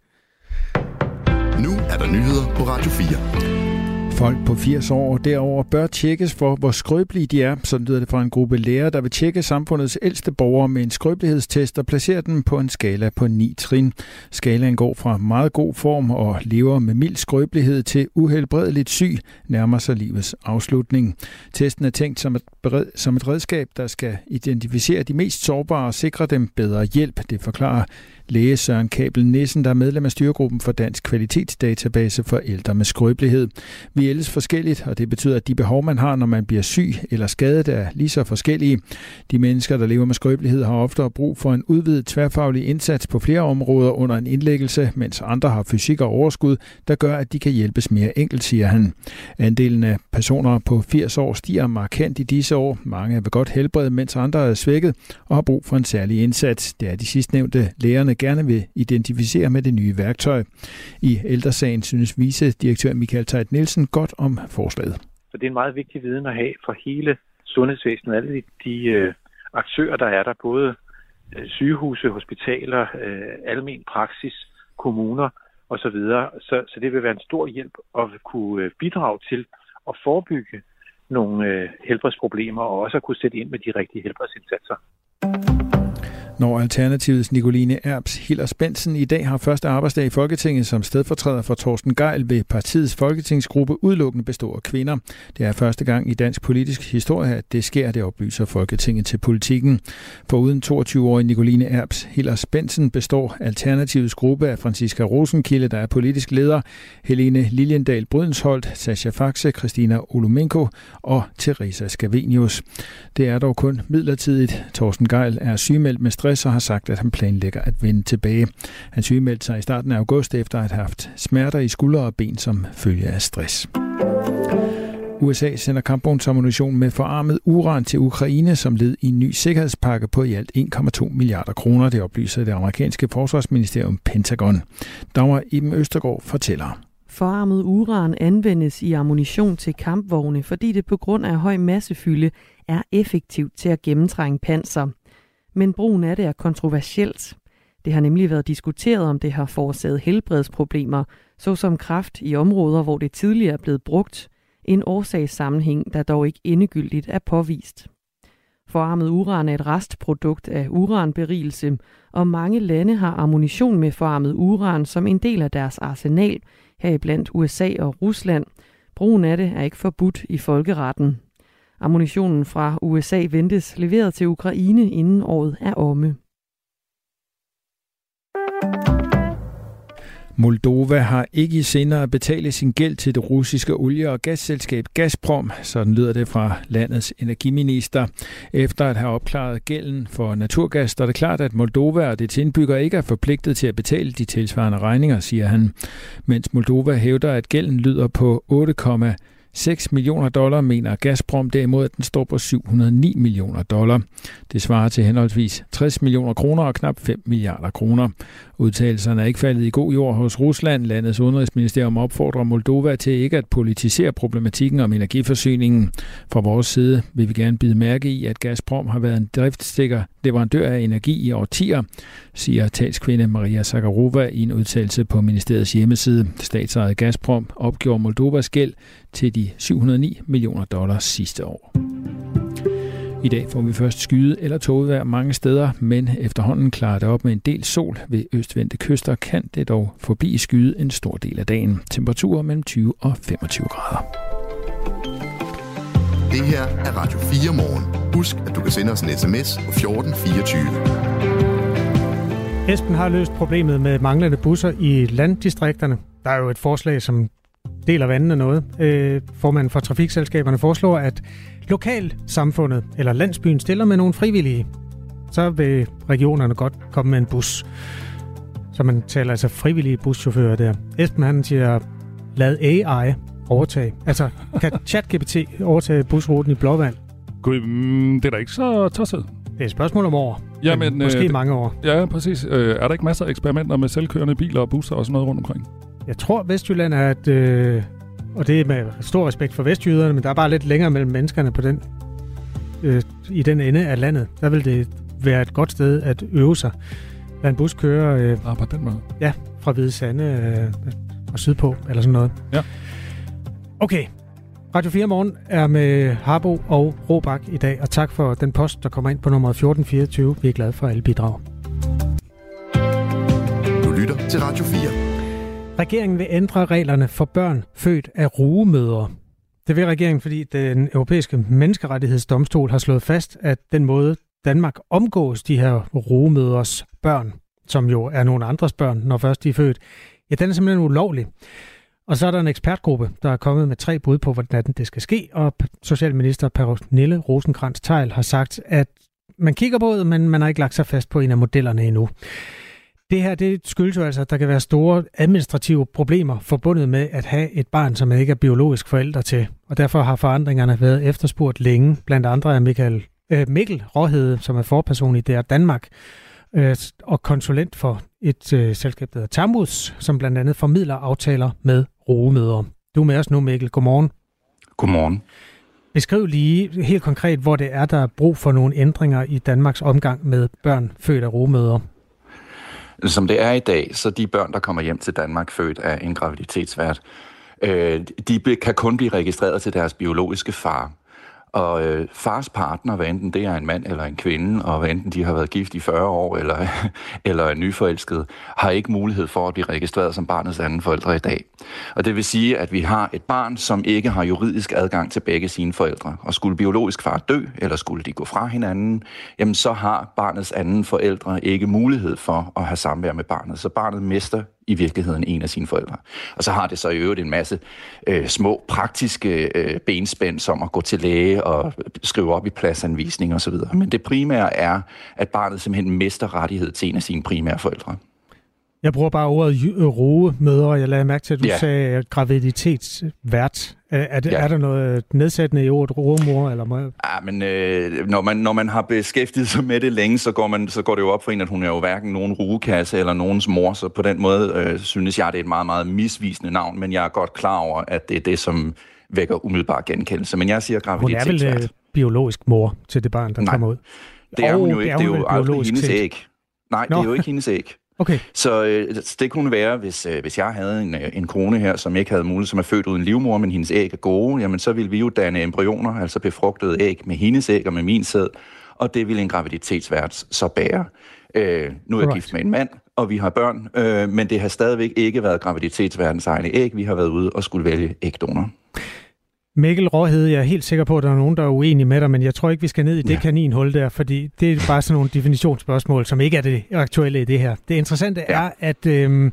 A: Nu er der nyheder på Radio 4.
H: Folk på 80 år og derover bør tjekkes for, hvor skrøbelige de er. Sådan lyder det fra en gruppe læger, der vil tjekke samfundets ældste borgere med en skrøbelighedstest og placere dem på en skala på 9 trin. Skalaen går fra meget god form og lever med mild skrøbelighed til uhelbredeligt syg, nærmer sig livets afslutning. Testen er tænkt som et, bered, som et redskab, der skal identificere de mest sårbare og sikre dem bedre hjælp, det forklarer læge Søren Kabel Nissen, der er medlem af styregruppen for Dansk Kvalitetsdatabase for ældre med skrøbelighed. Vi ældes forskelligt, og det betyder, at de behov, man har, når man bliver syg eller skadet, er lige så forskellige. De mennesker, der lever med skrøbelighed, har ofte brug for en udvidet tværfaglig indsats på flere områder under en indlæggelse, mens andre har fysik og overskud, der gør, at de kan hjælpes mere enkelt, siger han. Andelen af personer på 80 år stiger markant i disse år. Mange er ved godt helbred, mens andre er svækket og har brug for en særlig indsats. Det er de sidstnævnte lægerne gerne vil identificere med det nye værktøj. I ældresagen synes vicedirektør Michael Tejt Nielsen godt om forslaget.
I: Så det er en meget vigtig viden at have for hele sundhedsvæsenet, alle de, de øh, aktører, der er der, både øh, sygehuse, hospitaler, øh, almen praksis, kommuner osv. Så, så det vil være en stor hjælp at kunne bidrage til at forebygge nogle helbredsproblemer og også at kunne sætte ind med de rigtige helbredsindsatser.
H: Når Alternativets Nicoline Erbs Hillers Bensen i dag har første arbejdsdag i Folketinget som stedfortræder for Torsten Geil vil partiets folketingsgruppe udelukkende bestå af kvinder. Det er første gang i dansk politisk historie, at det sker, det oplyser Folketinget til politikken. For uden 22-årige Nicoline Erbs Hillers Bensen består Alternativets gruppe af Franziska Rosenkilde, der er politisk leder, Helene Liljendal Brydensholt, Sascha Faxe, Christina Olumenko og Teresa Scavenius. Det er dog kun midlertidigt. Torsten Geil er sygemeldt med stress og har sagt, at han planlægger at vende tilbage. Han sygemeldte sig i starten af august efter at have haft smerter i skuldre og ben som følge af stress. USA sender kampvognsammunition med forarmet uran til Ukraine som led i en ny sikkerhedspakke på i alt 1,2 milliarder kroner, det oplyser det amerikanske forsvarsministerium Pentagon. Dagmar Iben Østergaard fortæller.
J: Forarmet uran anvendes i ammunition til kampvogne, fordi det på grund af høj massefylde er effektivt til at gennemtrænge panser men brugen af det er kontroversielt. Det har nemlig været diskuteret, om det har forårsaget helbredsproblemer, såsom kræft i områder, hvor det tidligere er blevet brugt, en årsagssammenhæng, der dog ikke endegyldigt er påvist. Forarmet uran er et restprodukt af uranberigelse, og mange lande har ammunition med forarmet uran som en del af deres arsenal, heriblandt USA og Rusland. Brugen af det er ikke forbudt i folkeretten. Ammunitionen fra USA ventes leveret til Ukraine inden året er omme.
H: Moldova har ikke i senere at betale sin gæld til det russiske olie- og gasselskab Gazprom, sådan lyder det fra landets energiminister. Efter at have opklaret gælden for naturgas, står det klart, at Moldova og dets indbyggere ikke er forpligtet til at betale de tilsvarende regninger, siger han. Mens Moldova hævder, at gælden lyder på 8, 6 millioner dollar, mener Gazprom derimod, at den står på 709 millioner dollar. Det svarer til henholdsvis 60 millioner kroner og knap 5 milliarder kroner. Udtalelserne er ikke faldet i god jord hos Rusland. Landets udenrigsministerium opfordrer Moldova til ikke at politisere problematikken om energiforsyningen. Fra vores side vil vi gerne bide mærke i, at Gazprom har været en driftstikker leverandør af energi i årtier, siger talskvinde Maria Zakharova i en udtalelse på ministeriets hjemmeside. Statsejet Gazprom opgjorde Moldovas gæld til de 709 millioner dollars sidste år. I dag får vi først skyde eller tågevejr mange steder, men efterhånden klarer det op med en del sol. Ved østvendte kyster kan det dog forbi skyde en stor del af dagen. Temperaturer mellem 20 og 25 grader.
A: Det her er Radio 4 morgen. Husk, at du kan sende os en sms på 1424.
C: Esben har løst problemet med manglende busser i landdistrikterne. Der er jo et forslag, som deler vandene noget. Øh, formanden for trafikselskaberne foreslår, at lokalsamfundet eller landsbyen stiller med nogle frivillige. Så vil regionerne godt komme med en bus. Så man taler altså frivillige buschauffører der. Esben han siger, lad AI overtage. Altså, kan ChatGPT overtage busruten i Blåvand?
B: Gud, mm, det er da ikke så tosset.
C: Det er et spørgsmål om år.
B: Ja, men,
C: måske
B: øh,
C: mange år.
B: Ja, præcis. Øh, er der ikke masser af eksperimenter med selvkørende biler og busser og sådan noget rundt omkring?
C: Jeg tror, Vestjylland er et... Øh, og det er med stor respekt for vestjyderne, men der er bare lidt længere mellem menneskerne på den, øh, i den ende af landet. Der vil det være et godt sted at øve sig. Lad en bus køre øh,
B: Ah, på den måde.
C: ja, fra Hvide Sande øh, og sydpå, eller sådan noget.
B: Ja.
C: Okay. Radio 4 Morgen er med Harbo og Robak i dag, og tak for den post, der kommer ind på nummer 1424. Vi er glade for alle bidrag.
A: Du lytter til Radio 4.
C: Regeringen vil ændre reglerne for børn født af rugemødre. Det vil regeringen, fordi den europæiske menneskerettighedsdomstol har slået fast, at den måde Danmark omgås de her rugemødres børn, som jo er nogle andres børn, når først de er født, ja, den er simpelthen ulovlig. Og så er der en ekspertgruppe, der er kommet med tre bud på, hvordan det skal ske, og Socialminister Pernille rosenkrantz teil har sagt, at man kigger på det, men man har ikke lagt sig fast på en af modellerne endnu. Det her, det skyldes jo altså, at der kan være store administrative problemer forbundet med at have et barn, som man ikke er biologisk forælder til. Og derfor har forandringerne været efterspurgt længe, blandt andre af Michael, øh, Mikkel Råhede, som er forperson i DR Danmark, øh, og konsulent for et øh, selskab, der hedder Termus, som blandt andet formidler aftaler med rogemødre. Du er med os nu, Mikkel. Godmorgen.
K: Godmorgen.
C: Beskriv lige helt konkret, hvor det er, der er brug for nogle ændringer i Danmarks omgang med børn født af rogemødre.
K: Som det er i dag, så de børn, der kommer hjem til Danmark født af en graviditetsvært, øh, de kan kun blive registreret til deres biologiske far. Og øh, fars partner, hvad enten det er en mand eller en kvinde, og hvad enten de har været gift i 40 år eller, eller er nyforelsket, har ikke mulighed for at blive registreret som barnets anden forældre i dag. Og det vil sige, at vi har et barn, som ikke har juridisk adgang til begge sine forældre. Og skulle biologisk far dø, eller skulle de gå fra hinanden, jamen så har barnets anden forældre ikke mulighed for at have samvær med barnet. Så barnet mister i virkeligheden en af sine forældre. Og så har det så i øvrigt en masse øh, små praktiske øh, benspænd, som at gå til læge og skrive op i pladsanvisning osv. Men det primære er, at barnet simpelthen mister rettighed til en af sine primære forældre.
C: Jeg bruger bare ordet øh, rogemødre. Jeg lader mærke til, at du
K: Ja.
C: sagde graviditetsvært. Er, det,
K: Ja.
C: er der noget nedsættende i ordet rogemor? Eller må jeg...
K: Ja, men øh, når, man, når man har beskæftiget sig med det længe, så går, man, så går det jo op for en, at hun er jo hverken nogen rugekasse eller nogens mor, så på den måde øh, synes jeg, det er et meget, meget misvisende navn, men jeg er godt klar over, at det er det, som vækker umiddelbar genkendelse. Men jeg siger
C: Hun er
K: graviditetsvært.
C: vel øh, biologisk mor til det barn, der
K: Nej,
C: kommer ud?
K: Det er hun jo ikke.
C: er
K: Det er jo aldrig hendes æg. Nej,
C: Nå.
K: det er jo ikke hendes æg.
C: Okay.
K: Så øh, det kunne være, hvis, øh, hvis jeg havde en, øh, en kone her, som ikke havde mulighed, som er født uden livmor, men hendes æg er gode, jamen så ville vi jo danne embryoner, altså befrugtede æg med hendes æg og med min sæd, og det ville en graviditetsvært så bære. Øh, nu er jeg
C: Alright.
K: gift med en mand, og vi har børn, øh, men det har stadigvæk ikke været graviditetsværtens egne æg. Vi har været ude og skulle vælge ægdonor.
C: Mikkel Råhed, jeg er helt sikker på, at der er nogen, der er uenige med dig, men jeg tror ikke, vi skal ned i det ja. kaninhul der, fordi det er bare sådan nogle definitionsspørgsmål, som ikke er det aktuelle i det her. Det interessante ja. er, at øhm,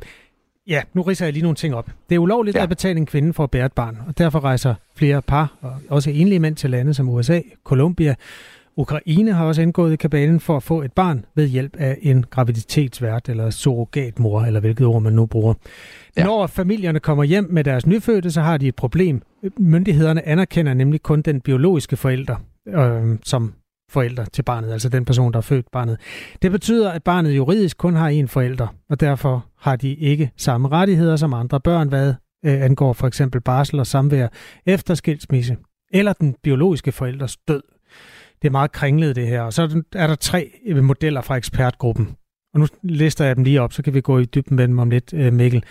C: ja, nu riser jeg lige nogle ting op. Det er ulovligt ja. at betale en kvinde for at bære et barn, og derfor rejser flere par, og også enlige mænd til lande som USA, Colombia, Ukraine har også indgået i kabalen for at få et barn ved hjælp af en graviditetsvært eller surrogatmor, eller hvilket ord man nu bruger. Ja. Når familierne kommer hjem med deres nyfødte, så har de et problem. Myndighederne anerkender nemlig kun den biologiske forælder øh, som forælder til barnet, altså den person, der har født barnet. Det betyder, at barnet juridisk kun har én forælder, og derfor har de ikke samme rettigheder som andre børn, hvad øh, angår for eksempel barsel og samvær efter skilsmisse, eller den biologiske forældres død. Det er meget kringlet det her, og så er der- er tre øh, modeller fra ekspertgruppen. Og nu lister jeg dem lige op, så kan vi gå i dybden med dem om lidt, øh, Mikkel.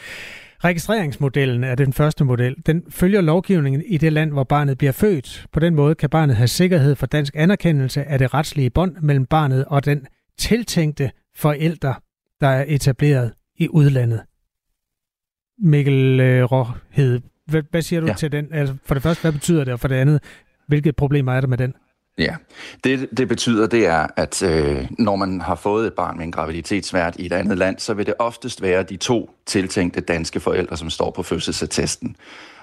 C: Registreringsmodellen er den første model. Den følger lovgivningen i det land, hvor barnet bliver født. På den måde kan barnet have sikkerhed for dansk anerkendelse af det retslige bånd mellem barnet og den tiltænkte forælder, der er etableret i udlandet. Mikkel øh, Råhed, hvad, hvad siger du. Ja. til den? Altså, for det første, hvad betyder det? Og for det andet, hvilke problemer er der med den?
K: Ja, det, det betyder, det er, at øh, når man har fået et barn med en graviditetsvært i et andet land, så vil det oftest være de to tiltænkte danske forældre, som står på fødselsattesten.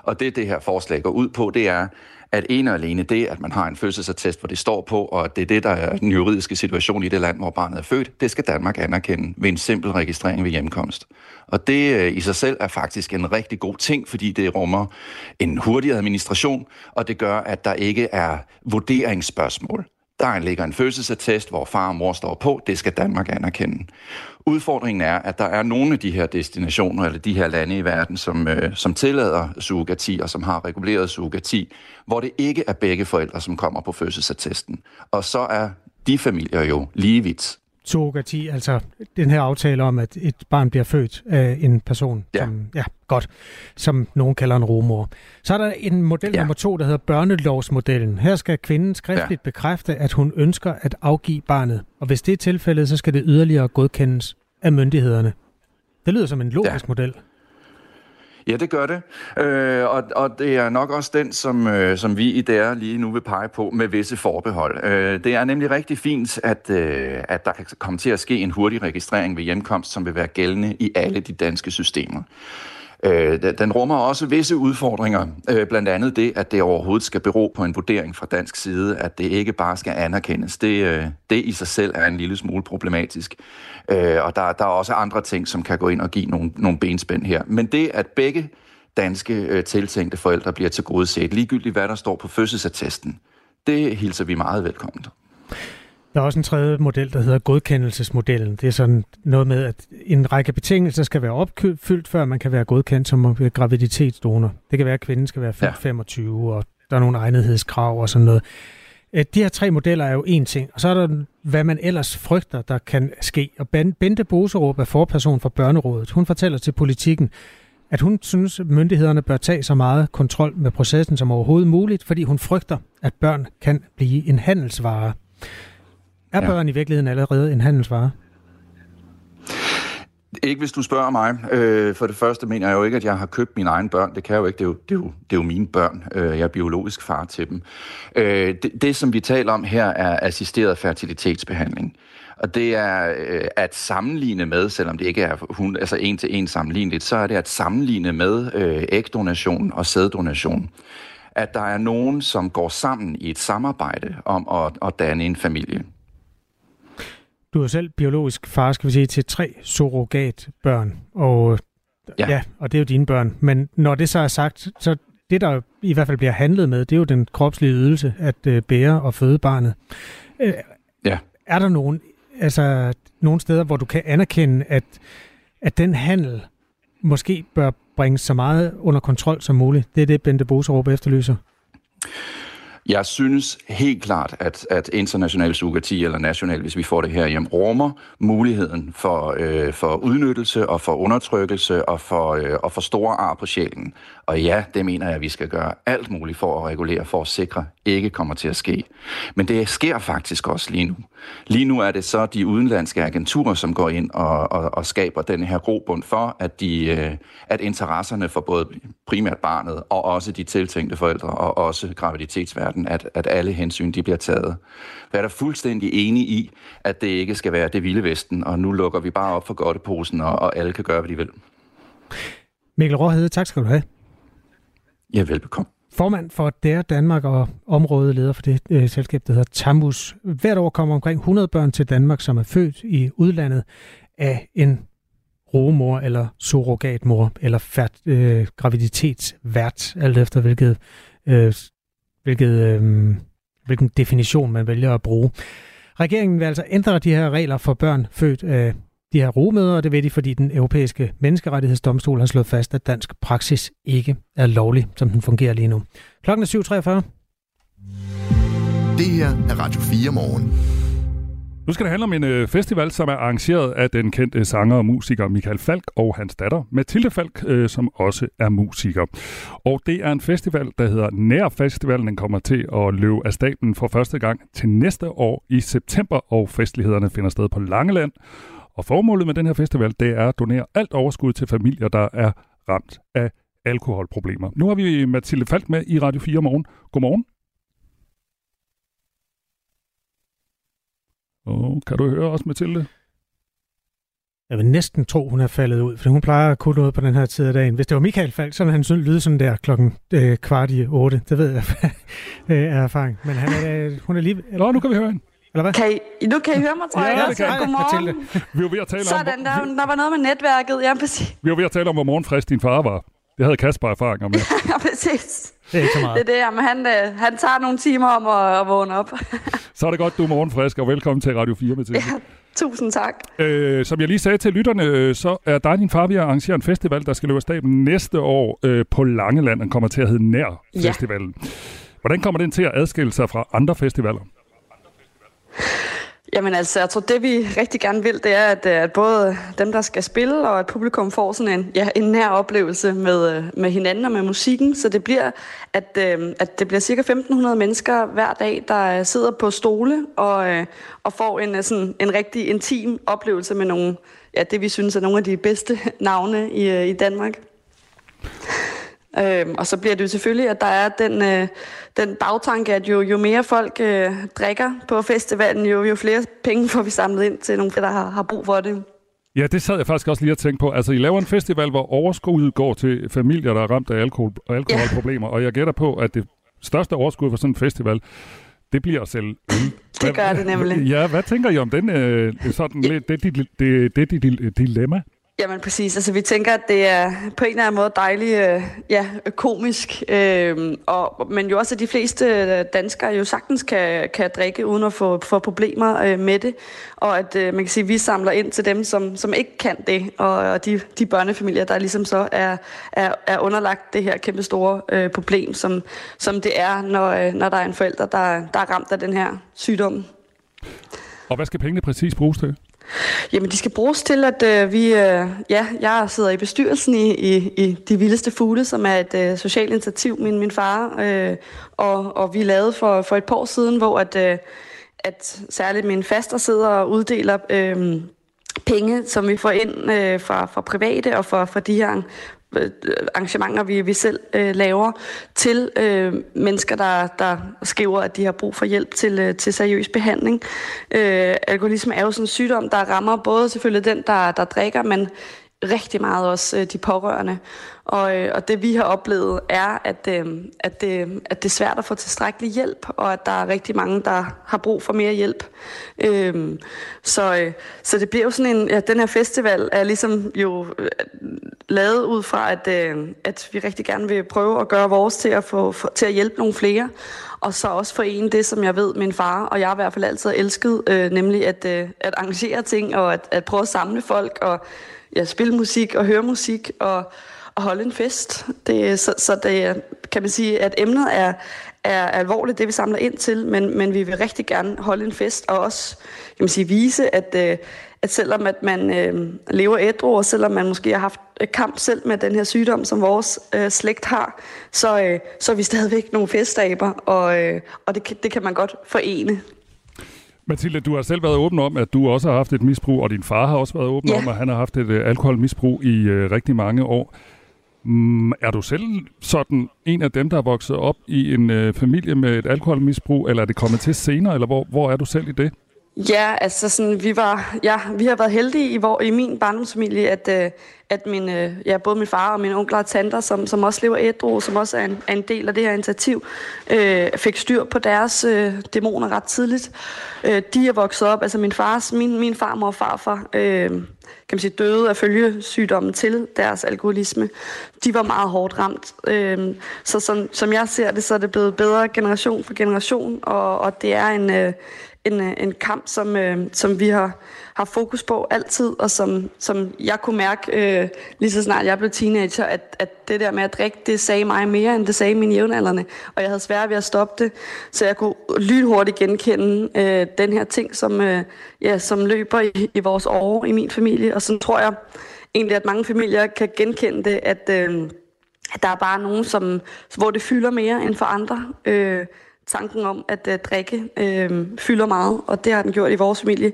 K: Og det, det her forslag går ud på, det er, at en og alene det, at man har en fødselsattest, hvor det står på, og at det er det, der er den juridiske situation i det land, hvor barnet er født, det skal Danmark anerkende ved en simpel registrering ved hjemkomst. Og det øh, i sig selv er faktisk en rigtig god ting, fordi det rummer en hurtig administration, og det gør, at der ikke er vurderingsspørgsmål. Der ligger en fødselsattest, hvor far og mor står på. Det skal Danmark anerkende. Udfordringen er, at der er nogle af de her destinationer, eller de her lande i verden, som, øh, som tillader surrogati, og som har reguleret surrogati, hvor det ikke er begge forældre, som kommer på fødselsattesten. Og så er de familier jo lige vidt.
C: Surrogati, altså den her aftale om, at et barn bliver født af en person,
K: Ja.
C: som, ja, godt, som nogen kalder en rumor. Så er der en model ja. nummer to, der hedder børnelovsmodellen. Her skal kvinden skriftligt ja. bekræfte, at hun ønsker at afgive barnet. Og hvis det er tilfældet, så skal det yderligere godkendes af myndighederne. Det lyder som en logisk ja. model.
K: Ja, det gør det. Øh, og, og det er nok også den, som, øh, som vi i DR lige nu vil pege på med visse forbehold. Øh, det er nemlig rigtig fint, at, øh, at der kan komme til at ske en hurtig registrering ved hjemkomst, som vil være gældende i alle de danske systemer. Øh, den- rummer også visse udfordringer, øh, blandt andet det, at det overhovedet skal bero på en vurdering fra dansk side, at det ikke bare skal anerkendes. Det, øh, det i sig selv er en lille smule problematisk. Øh, og der, der er også andre ting, som kan gå ind og give nogle, nogle benspænd her. Men det, at begge danske øh, tiltænkte forældre bliver tilgodeset, ligegyldigt hvad der står på fødselsattesten, det hilser vi meget velkommen.
C: Der er også en tredje model, der hedder godkendelsesmodellen. Det er sådan noget med, at en række betingelser skal være opfyldt, før man kan være godkendt som graviditetsdonor. Det kan være, at kvinden skal være fyldt ja. 25, og der er nogle egnethedskrav og sådan noget. Øh, De her tre modeller er jo én ting, og så er der, hvad man ellers frygter, der kan ske. Og Ben- Bente Boserup er forperson for Børnerådet. Hun fortæller til politikken, at hun synes, at myndighederne bør tage så meget kontrol med processen som overhovedet muligt, fordi hun frygter, at børn kan blive en handelsvare. Er
K: Ja.
C: børn i virkeligheden allerede en handelsvare?
K: Ikke hvis du spørger mig. Øh, for det første mener jeg jo ikke, at jeg har købt mine egne børn. Det kan jeg jo ikke. Det er jo, det er jo, det er jo mine børn. Øh, jeg er biologisk far til dem. Øh, det, det, som vi taler om her, er assisteret fertilitetsbehandling. Og det er øh, at sammenligne med, selvom det ikke er hun, altså en til en sammenligneligt, så er det at sammenligne med øh, ægdonation og sæddonation. At der er nogen, som går sammen i et samarbejde om at, at danne en familie.
C: Du er selv biologisk far, skal vi sige, til tre surrogatbørn, og, ja.
K: Ja.
C: Ja, og det er jo dine børn. Men når det så er sagt, så det, der i hvert fald bliver handlet med, det er jo den kropslige ydelse at øh, bære og føde barnet. Øh,
K: Ja.
C: Er der nogen, altså, nogle steder, hvor du kan anerkende, at, at den handel måske bør bringes så meget under kontrol som muligt? Det er det, Bente Boserup efterlyser.
K: Jeg synes helt klart, at, at international sugati eller national, hvis vi får det her hjem, rummer muligheden for, øh, for udnyttelse og for undertrykkelse og for, øh, og for store ar på sjælen. Og ja, det mener jeg, at vi skal gøre alt muligt for at regulere, for at sikre, ikke kommer til at ske. Men det sker faktisk også lige nu. Lige nu er det så de udenlandske agenturer, som går ind og, og, og skaber den her grobund for, at, de, øh, at interesserne for både primært barnet og også de tiltænkte forældre og også graviditetsverden, at, at alle hensyn de bliver taget. Jeg er da fuldstændig enig i, at det ikke skal være det vilde vesten, og nu lukker vi bare op for godteposen, og, og alle kan gøre, hvad de vil.
C: Mikkel Råhede, tak skal du have.
K: Ja, velbekomme.
C: Formand for DR Danmark og områdeleder for det øh, selskab, der hedder Tamus. Hvert år kommer omkring 100 børn til Danmark, som er født i udlandet af en rogemor eller surrogatmor eller fært, øh, graviditetsvært, alt efter hvilket, øh, hvilket, øh, hvilken definition man vælger at bruge. Regeringen vil altså ændre de her regler for børn født af de her rogemøder, og det vil de, fordi den europæiske menneskerettighedsdomstol har slået fast, at dansk praksis ikke er lovlig, som den fungerer lige nu. Klokken er 7.43.
A: Det her er Radio 4 morgen.
B: Nu skal det handle om en øh, festival, som er arrangeret af den kendte øh, sanger og musiker Michael Falk og hans datter Mathilde Falk, øh, som også er musiker. Og det er en festival, der hedder Nær Festivalen. Den kommer til at løbe af staten for første gang til næste år i september, og festlighederne finder sted på Langeland. Og formålet med den her festival, det er at donere alt overskud til familier, der er ramt af alkoholproblemer. Nu har vi Mathilde Falk med i Radio 4 morgen. Godmorgen. Oh, kan du høre os, Mathilde?
C: Jeg vil næsten tro, hun er faldet ud, for hun plejer at kunne noget på den her tid af dagen. Hvis det var Michael Falk, så ville han sådan lyde sådan der klokken øh, kvart i otte. Det ved jeg af erfaring. Men han er, øh, hun er lige...
B: Nå, nu kan vi høre hende.
C: Eller hvad?
L: Kan I, nu kan I høre mig, tror jeg.
B: Ja, det kan jeg.
L: Godmorgen.
C: Mathilde.
B: Vi var ved at tale om,
L: Sådan, der, der var noget med netværket. Ja, præcis.
B: vi var ved at tale om, hvor morgenfrisk din far var. Det havde Kasper erfaringer med.
L: Ja, præcis.
C: Det er ikke så meget.
L: Det er det, jamen, han, øh, han tager nogle timer om at, at vågne op.
B: Så er det godt, du er morgenfrisk, og velkommen til Radio 4, Mathilde.
L: ja, tusind tak.
B: Øh, som jeg lige sagde til lytterne, øh, så er dig og din far ved at arrangere en festival, der skal løbe af staben næste år øh, på Langeland. Den kommer til at hedde Nær
L: Ja.
B: Festivalen. Hvordan kommer den til at adskille sig fra andre festivaler?
L: Jamen altså, jeg tror, det vi rigtig gerne vil, det er, at, øh, at både dem, der skal spille, og at publikum får sådan en, ja, en nær oplevelse med, øh, med hinanden og med musikken. Så det bliver, at, øh, at det bliver cirka 1.500 mennesker hver dag, der sidder på stole og, og får en, sådan, en rigtig intim oplevelse med nogle, ja, det vi synes er nogle af de bedste navne i, i Danmark. Øhm, og så bliver det jo selvfølgelig, at der er den, øh, den bagtanke, at jo, jo mere folk øh, drikker på festivalen, jo, jo flere penge får vi samlet ind til nogle, der har, har brug for det.
B: Ja, det sad jeg faktisk også lige at tænke på. Altså, I laver en festival, hvor overskuddet går til familier, der er ramt af alkohol, alkoholproblemer, ja. og jeg gætter på, at det største overskud for sådan en festival, det bliver at sælge øl.
L: Det gør det nemlig.
B: Ja, hvad tænker I om den, øh, sådan, ja. det, det, det, det, det dilemma?
L: Jamen præcis, altså vi tænker, at det er på en eller anden måde dejligt, øh, ja, komisk, øh, og, men jo også, at de fleste øh, danskere jo sagtens kan, kan drikke uden at få, få problemer øh, med det, og at øh, man kan sige, at vi samler ind til dem, som, som ikke kan det, og, og de, de børnefamilier, der ligesom så er, er, er underlagt det her kæmpe store øh, problem, som, som det er, når, øh, når der er en forælder, der, der er ramt af den her sygdom.
B: Og hvad skal pengene præcis bruges til?
L: Jamen, de skal bruges til, at øh, vi... Øh, ja, jeg sidder i bestyrelsen i, i, i De Vildeste Fugle, som er et øh, socialt initiativ, min, min far, øh, og, og vi lavede for, for et par år siden, hvor at, øh, at særligt min faster sidder og uddeler... Øh, penge, som vi får ind øh, fra, fra private og fra, fra de her Øh, arrangementer, vi, vi selv øh, laver, til øh, mennesker, der, der skriver, at de har brug for hjælp til, øh, til seriøs behandling. Øh, alkoholisme er jo sådan en sygdom, der rammer både selvfølgelig den, der, der drikker, men rigtig meget også øh, de pårørende. Og, øh, og det vi har oplevet er, at, øh, at, det, at det er svært at få tilstrækkelig hjælp, og at der er rigtig mange, der har brug for mere hjælp. Øh, så, øh, så det bliver jo sådan en, ja, den her festival er ligesom jo øh, lavet ud fra, at, øh, at vi rigtig gerne vil prøve at gøre vores til at, få, for, til at hjælpe nogle flere. Og så også forene det, som jeg ved, min far og jeg i hvert fald altid har elsket, øh, nemlig at, øh, at arrangere ting og at, at prøve at samle folk og ja, spille musik og høre musik og, og holde en fest. Det, så, så det kan man sige, at emnet er, er alvorligt, det vi samler ind til, men, men vi vil rigtig gerne holde en fest og også kan man sige, vise, at, øh, at selvom at man øh, lever ædru, og selvom man måske har haft kamp selv med den her sygdom, som vores øh, slægt har, så, øh, så er vi stadigvæk nogle festaber, og, øh, og det, det kan man godt forene.
B: Mathilde, du har selv været åben om, at du også har haft et misbrug, og din far har også været åben ja. om, at han har haft et uh, alkoholmisbrug i uh, rigtig mange år. Mm, er du selv sådan en af dem, der er vokset op i en uh, familie med et alkoholmisbrug, eller er det kommet til senere, eller hvor, hvor er du selv i det?
L: Ja, altså sådan, vi, var, ja, vi har været heldige i, hvor, i min barndomsfamilie, at, øh, at min, øh, ja, både min far og min onkler og tanter, som, som også lever ædru, som også er en, er en del af det her initiativ, øh, fik styr på deres øh, dæmoner ret tidligt. Øh, de er vokset op, altså min fars, min, min farmor og farfar, øh, kan man sige, døde af følgesygdommen til deres alkoholisme. De var meget hårdt ramt. Øh, så som, som jeg ser det, så er det blevet bedre generation for generation, og, og det er en... Øh, en, øh, en kamp, som, øh, som vi har, har fokus på altid, og som, som jeg kunne mærke, øh, lige så snart jeg blev teenager, at, at det der med at drikke, det sagde mig mere, end det sagde mine jævnaldrende. Og jeg havde svært ved at stoppe det, så jeg kunne lynhurtigt genkende øh, den her ting, som, øh, ja, som løber i, i vores år i min familie. Og så tror jeg egentlig, at mange familier kan genkende det, at, øh, at der er bare nogen, som, hvor det fylder mere end for andre. Øh, tanken om, at øh, drikke øh, fylder meget, og det har den gjort i vores familie.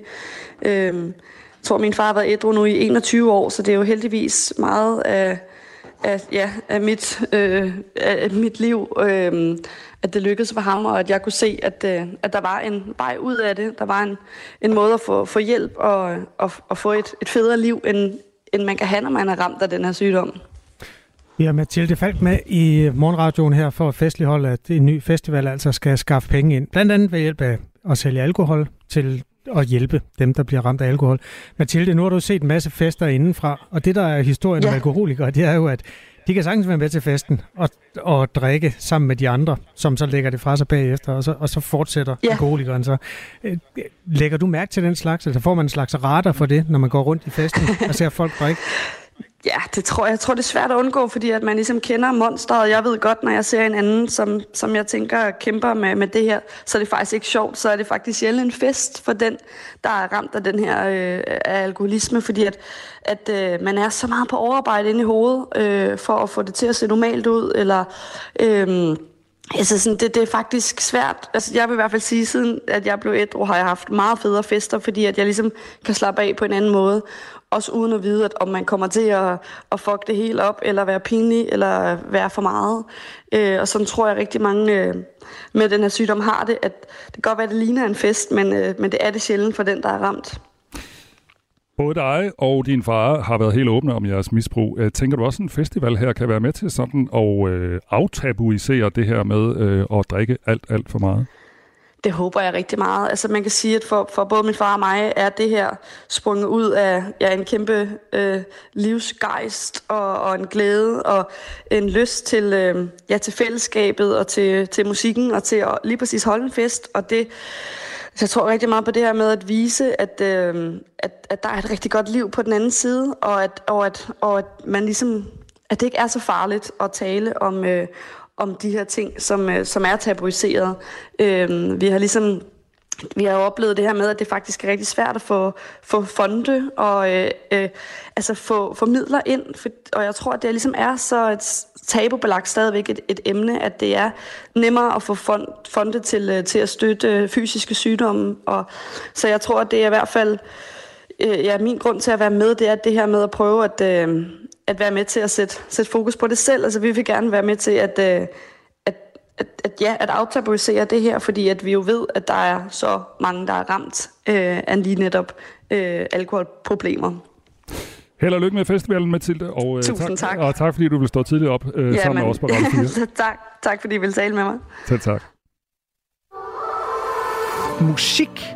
L: Øh, jeg tror, min far har været ædru nu i 21 år, så det er jo heldigvis meget af, af, ja, af, mit, øh, af mit liv, øh, at det lykkedes for ham, og at jeg kunne se, at, øh, at der var en vej ud af det. Der var en, en måde at få, få hjælp og, og, og få et, et federe liv, end, end man kan have, når man er ramt af den her sygdom.
C: Vi har Mathilde Falk med i morgenradioen her for at festligholde, at en ny festival altså skal skaffe penge ind. Blandt andet ved hjælp af at sælge alkohol til at hjælpe dem, der bliver ramt af alkohol. Mathilde, nu har du set en masse fester indenfra, og det, der er historien ja. om alkoholikere, det er jo, at de kan sagtens være med til festen og, og drikke sammen med de andre, som så lægger det fra sig bagefter, og så, og så fortsætter ja. alkoholikeren så. Øh, lægger du mærke til den slags, eller får man en slags radar for det, når man går rundt i festen og ser folk drikke?
L: Ja, det tror jeg. Jeg tror, det er svært at undgå, fordi at man ligesom kender monsteret. Jeg ved godt, når jeg ser en anden, som, som jeg tænker kæmper med, med det her, så er det faktisk ikke sjovt. Så er det faktisk sjældent en fest for den, der er ramt af den her øh, af alkoholisme, fordi at, at øh, man er så meget på overarbejde inde i hovedet, øh, for at få det til at se normalt ud, eller... Øh, Altså sådan, det, det er faktisk svært. Altså, jeg vil i hvert fald sige, siden at jeg blev ædru, har jeg haft meget federe fester, fordi at jeg ligesom kan slappe af på en anden måde. Også uden at vide, at om man kommer til at, at fuck det helt op, eller være pinlig, eller være for meget. Øh, og sådan tror jeg rigtig mange øh, med den her sygdom har det, at det kan godt være, at det ligner en fest, men, øh, men det er det sjældent for den, der er ramt.
B: Både dig og din far har været helt åbne om jeres misbrug. Øh, tænker du også, at en festival her kan være med til sådan at øh, aftabuisere det her med øh, at drikke alt, alt for meget?
L: Det håber jeg rigtig meget. Altså man kan sige, at for, for både min far og mig er det her sprunget ud af ja, en kæmpe øh, livsgejst og, og en glæde og en lyst til, øh, ja, til fællesskabet og til, til musikken og til at lige præcis holde en fest. Og det, så jeg tror rigtig meget på det her med at vise, at, øh, at, at der er et rigtig godt liv på den anden side, og at, og at, og at man ligesom, at det ikke er så farligt at tale om, øh, om de her ting, som, øh, som er tabuiseret. Øh, vi har ligesom vi har jo oplevet det her med, at det faktisk er rigtig svært at få, få fonde og øh, øh, altså få, få midler ind. For, og jeg tror, at det ligesom er så et tabubelagt stadigvæk et, et emne, at det er nemmere at få fond, fonde til, øh, til at støtte fysiske sygdomme. Og, så jeg tror, at det er i hvert fald øh, ja, min grund til at være med, det er det her med at prøve at, øh, at være med til at sætte, sætte fokus på det selv. Altså vi vil gerne være med til at, øh, at, at, at, ja, at aftabuisere det her, fordi at vi jo ved, at der er så mange, der er ramt øh, af lige netop øh, alkoholproblemer.
B: Held og lykke med festivalen, Mathilde. Og,
L: øh, Tusind tak, tak.
B: Og tak, fordi du vil stå tidligt op øh, ja, sammen men, med os på Radio 4.
L: tak, tak, fordi I vil tale med mig.
B: Selv tak.
M: Musik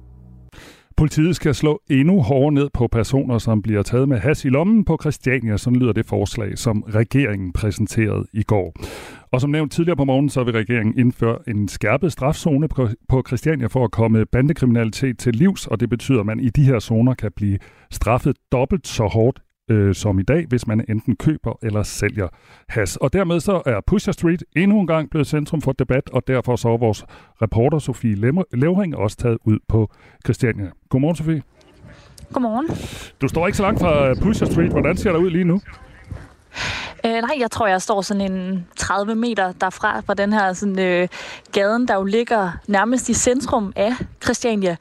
B: Politiet skal slå endnu hårdere ned på personer, som bliver taget med has i lommen på Christiania. Sådan lyder det forslag, som regeringen præsenterede i går. Og som nævnt tidligere på morgen, så vil regeringen indføre en skærpet strafzone på Christiania for at komme bandekriminalitet til livs, og det betyder, at man i de her zoner kan blive straffet dobbelt så hårdt øh, som i dag, hvis man enten køber eller sælger has. Og dermed så er Pusher Street endnu en gang blevet centrum for debat, og derfor så er vores reporter Sofie Levring også taget ud på Christiania. Godmorgen, Sofie.
N: Godmorgen.
B: Du står ikke så langt fra Pusher Street. Hvordan ser det ud lige nu?
N: Øh, nej, jeg tror, jeg står sådan en 30 meter derfra, fra den her sådan, øh, gaden, der jo ligger nærmest i centrum af Christiania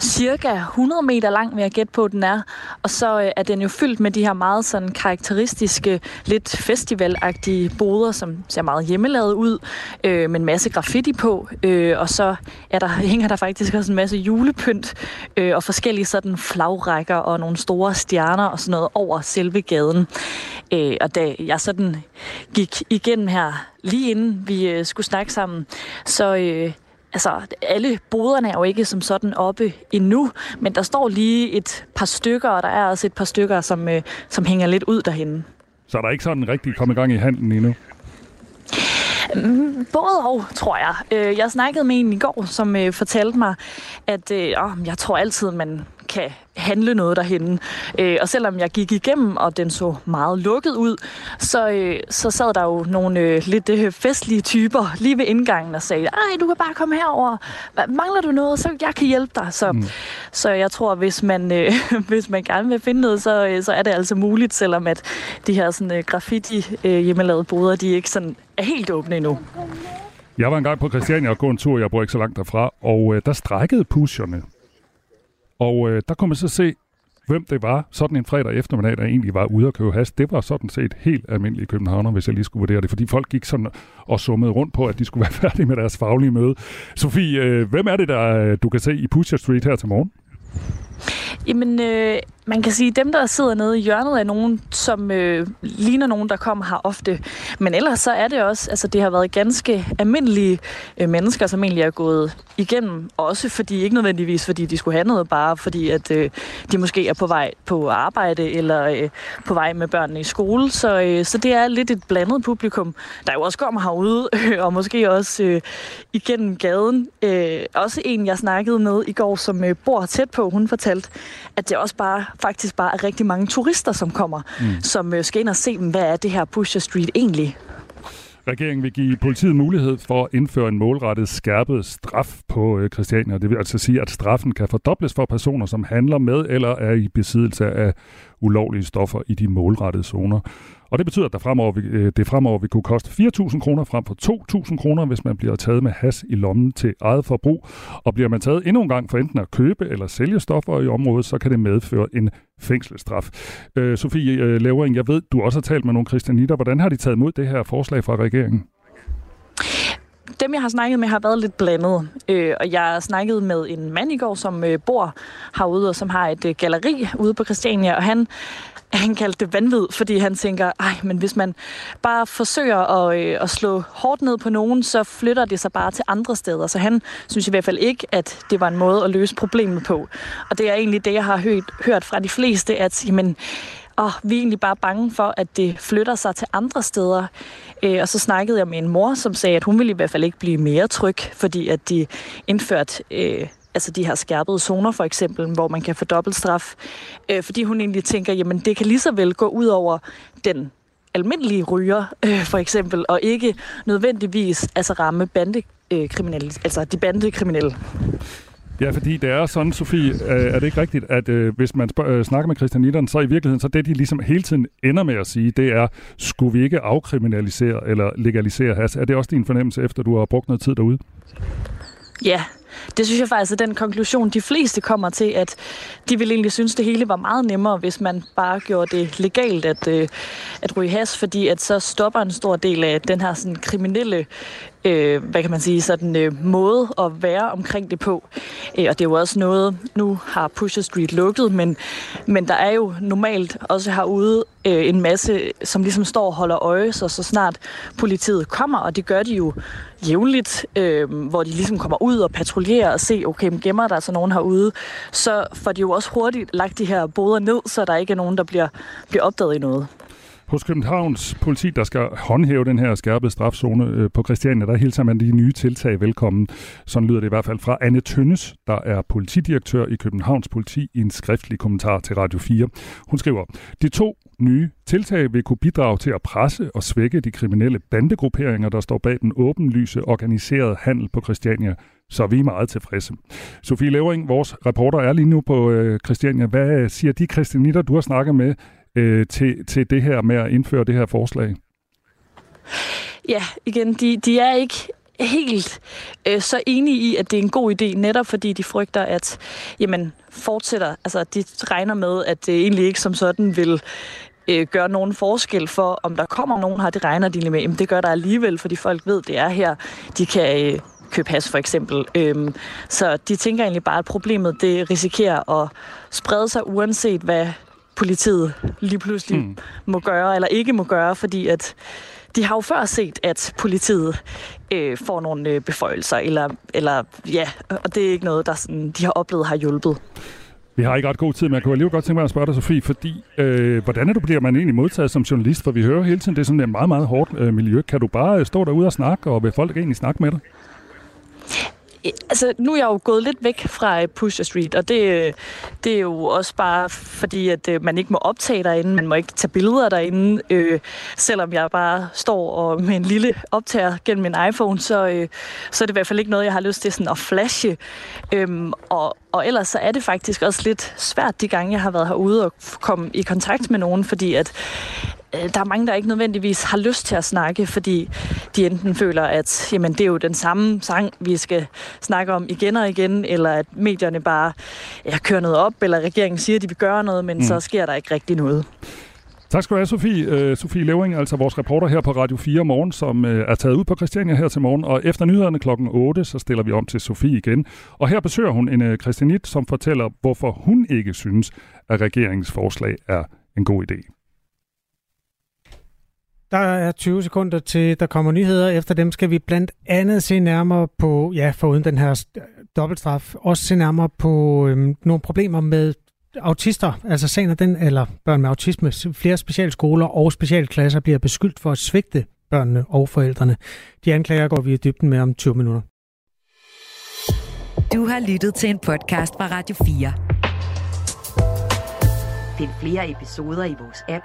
N: cirka 100 meter lang, vil jeg gætte på, den er. Og så øh, er den jo fyldt med de her meget sådan karakteristiske, lidt festivalagtige boder, som ser meget hjemmelavet ud, øh, med en masse graffiti på. Øh, og så er der, hænger der faktisk også en masse julepynt øh, og forskellige sådan flagrækker og nogle store stjerner og sådan noget over selve gaden. Øh, og da jeg sådan gik igennem her, lige inden vi øh, skulle snakke sammen, så... Øh, altså, alle boderne er jo ikke som sådan oppe endnu, men der står lige et par stykker, og der er også et par stykker, som, øh, som hænger lidt ud derhenne.
B: Så er der ikke sådan rigtig kommet i gang i handen endnu?
N: Mm, både og, tror jeg. Øh, jeg snakkede med en i går, som øh, fortalte mig, at øh, jeg tror altid, man kan handle noget derhen. Øh, og selvom jeg gik igennem, og den så meget lukket ud, så, øh, så sad der jo nogle øh, lidt øh, festlige typer lige ved indgangen og sagde, ej, du kan bare komme herover. Mangler du noget, så jeg kan hjælpe dig. Så, mm. så jeg tror, hvis man, øh, hvis man gerne vil finde noget, så, øh, så er det altså muligt, selvom at de her sådan, øh, graffiti øh, hjemmelavede boder, de ikke sådan er helt åbne endnu.
B: Jeg var engang på Christiania og gå en tur, jeg bor ikke så langt derfra, og øh, der strækkede pusherne og øh, der kunne man så se, hvem det var sådan en fredag eftermiddag, der egentlig var ude at købe has. Det var sådan set helt almindelige københavner, hvis jeg lige skulle vurdere det, fordi folk gik sådan og summede rundt på, at de skulle være færdige med deres faglige møde. Sofie, øh, hvem er det, der øh, du kan se i Pusher Street her til morgen?
N: Jamen, øh, man kan sige, at dem, der sidder nede i hjørnet, er nogen, som øh, ligner nogen, der kommer her ofte. Men ellers så er det også, altså det har været ganske almindelige øh, mennesker, som egentlig er gået igennem. Også fordi, ikke nødvendigvis fordi de skulle have noget, bare fordi at øh, de måske er på vej på arbejde eller øh, på vej med børnene i skole. Så, øh, så det er lidt et blandet publikum, der jo også kommer herude, øh, og måske også øh, igennem gaden. Øh, også en, jeg snakkede med i går, som øh, bor tæt på, hun fortalte, at det også bare faktisk bare er rigtig mange turister, som kommer, mm. som øh, skal ind og se, hvad er det her Pusher Street egentlig?
B: Regeringen vil give politiet mulighed for at indføre en målrettet skærpet straf på øh, Christiania. Det vil altså sige, at straffen kan fordobles for personer, som handler med eller er i besiddelse af ulovlige stoffer i de målrettede zoner. Og det betyder, at der fremover, øh, det fremover vil kunne koste 4.000 kroner frem for 2.000 kroner, hvis man bliver taget med has i lommen til eget forbrug. Og bliver man taget endnu en gang for enten at købe eller sælge stoffer i området, så kan det medføre en fængselsstraf. Øh, Sofie øh, Levering, jeg ved, du også har talt med nogle kristianitter. Hvordan har de taget imod det her forslag fra regeringen?
N: Dem, jeg har snakket med, har været lidt blandet. Øh, og jeg har snakket med en mand i går, som øh, bor herude, og som har et øh, galleri ude på Christiania, og han han kaldte det vanvid, fordi han tænker, ej, men hvis man bare forsøger at, øh, at slå hårdt ned på nogen, så flytter det sig bare til andre steder. Så han synes i hvert fald ikke, at det var en måde at løse problemet på. Og det er egentlig det, jeg har hørt, hørt fra de fleste, at jamen, og vi er egentlig bare bange for, at det flytter sig til andre steder. Øh, og så snakkede jeg med en mor, som sagde, at hun ville i hvert fald ikke blive mere tryg, fordi at de indførte øh, altså de her skærpede zoner for eksempel, hvor man kan få dobbeltstraf, øh, fordi hun egentlig tænker, jamen det kan lige så vel gå ud over den almindelige ryger, øh, for eksempel, og ikke nødvendigvis altså ramme bandekriminelle, øh, altså de bandekriminelle.
B: Ja, fordi det er sådan, Sofie, øh, er det ikke rigtigt, at øh, hvis man spørger, øh, snakker med christianitterne, så i virkeligheden, så det de ligesom hele tiden ender med at sige, det er, skulle vi ikke afkriminalisere eller legalisere has? Er det også din fornemmelse, efter du har brugt noget tid derude?
N: Ja, det synes jeg faktisk er den konklusion, de fleste kommer til, at de vil egentlig synes, det hele var meget nemmere, hvis man bare gjorde det legalt at, øh, at ryge has, fordi at så stopper en stor del af den her sådan, kriminelle øh, hvad kan man sige, sådan øh, måde at være omkring det på. Øh, og det er jo også noget, nu har Pusher Street lukket, men, men der er jo normalt også herude øh, en masse, som ligesom står og holder øje, så så snart politiet kommer, og det gør de jo jævnligt, øh, hvor de ligesom kommer ud og patruljerer og se, okay, gemmer der så nogen herude, så får de jo også hurtigt lagt de her boder ned, så der ikke er nogen, der bliver, bliver opdaget i noget.
B: Hos Københavns politi, der skal håndhæve den her skærpede strafzone øh, på Christiania, der hilser man de nye tiltag velkommen. Sådan lyder det i hvert fald fra Anne Tønnes, der er politidirektør i Københavns politi, i en skriftlig kommentar til Radio 4. Hun skriver, de to nye tiltag vil kunne bidrage til at presse og svække de kriminelle bandegrupperinger, der står bag den åbenlyse organiserede handel på Christiania, så vi er meget tilfredse. Sofie Levering, vores reporter, er lige nu på øh, Christiania. Hvad øh, siger de kristianitter, du har snakket med, øh, til, til det her med at indføre det her forslag?
N: Ja, igen, de, de er ikke helt øh, så enige i, at det er en god idé, netop fordi de frygter, at jamen, fortsætter, altså de regner med, at det egentlig ikke som sådan vil øh, gøre nogen forskel for, om der kommer nogen her, det regner de med. Jamen, det gør der alligevel, fordi folk ved, det er her. De kan øh, købe has for eksempel. Øhm, så de tænker egentlig bare, at problemet det risikerer at sprede sig, uanset hvad politiet lige pludselig mm. må gøre eller ikke må gøre, fordi at de har jo før set, at politiet øh, får nogle øh, beføjelser, eller, eller ja, og det er ikke noget, der sådan, de har oplevet har hjulpet.
B: Vi har ikke ret god tid, men jeg kunne alligevel godt tænke mig at spørge dig, Sofie, fordi øh, hvordan er du, bliver man egentlig modtaget som journalist? For vi hører hele tiden, det er sådan et meget, meget hårdt øh, miljø. Kan du bare stå derude og snakke, og vil folk egentlig snakke med dig?
N: Altså, nu er jeg jo gået lidt væk fra øh, Pusher Street, og det, øh, det er jo også bare fordi, at øh, man ikke må optage derinde, man må ikke tage billeder derinde, øh, selvom jeg bare står og med en lille optager gennem min iPhone, så, øh, så er det i hvert fald ikke noget, jeg har lyst til sådan at flashe. Øhm, og, og ellers så er det faktisk også lidt svært de gange, jeg har været herude og komme i kontakt med nogen, fordi at der er mange, der ikke nødvendigvis har lyst til at snakke, fordi de enten føler, at jamen, det er jo den samme sang, vi skal snakke om igen og igen, eller at medierne bare ja, kører noget op, eller regeringen siger, at de vil gøre noget, men mm. så sker der ikke rigtig noget.
B: Tak skal du have, Sofie. Uh, Sofie Levering, altså vores reporter her på Radio 4 morgen, som uh, er taget ud på Christiania her til morgen. Og efter nyhederne klokken 8, så stiller vi om til Sofie igen. Og her besøger hun en uh, Christianit, som fortæller, hvorfor hun ikke synes, at regeringens forslag er en god idé.
C: Der er 20 sekunder til, der kommer nyheder. Efter dem skal vi blandt andet se nærmere på, ja, foruden den her dobbeltstraf, også se nærmere på øhm, nogle problemer med autister, altså sagen den, eller børn med autisme. Flere specialskoler og specialklasser bliver beskyldt for at svigte børnene og forældrene. De anklager går vi i dybden med om 20 minutter.
O: Du har lyttet til en podcast fra Radio 4.
P: Find flere episoder i vores app,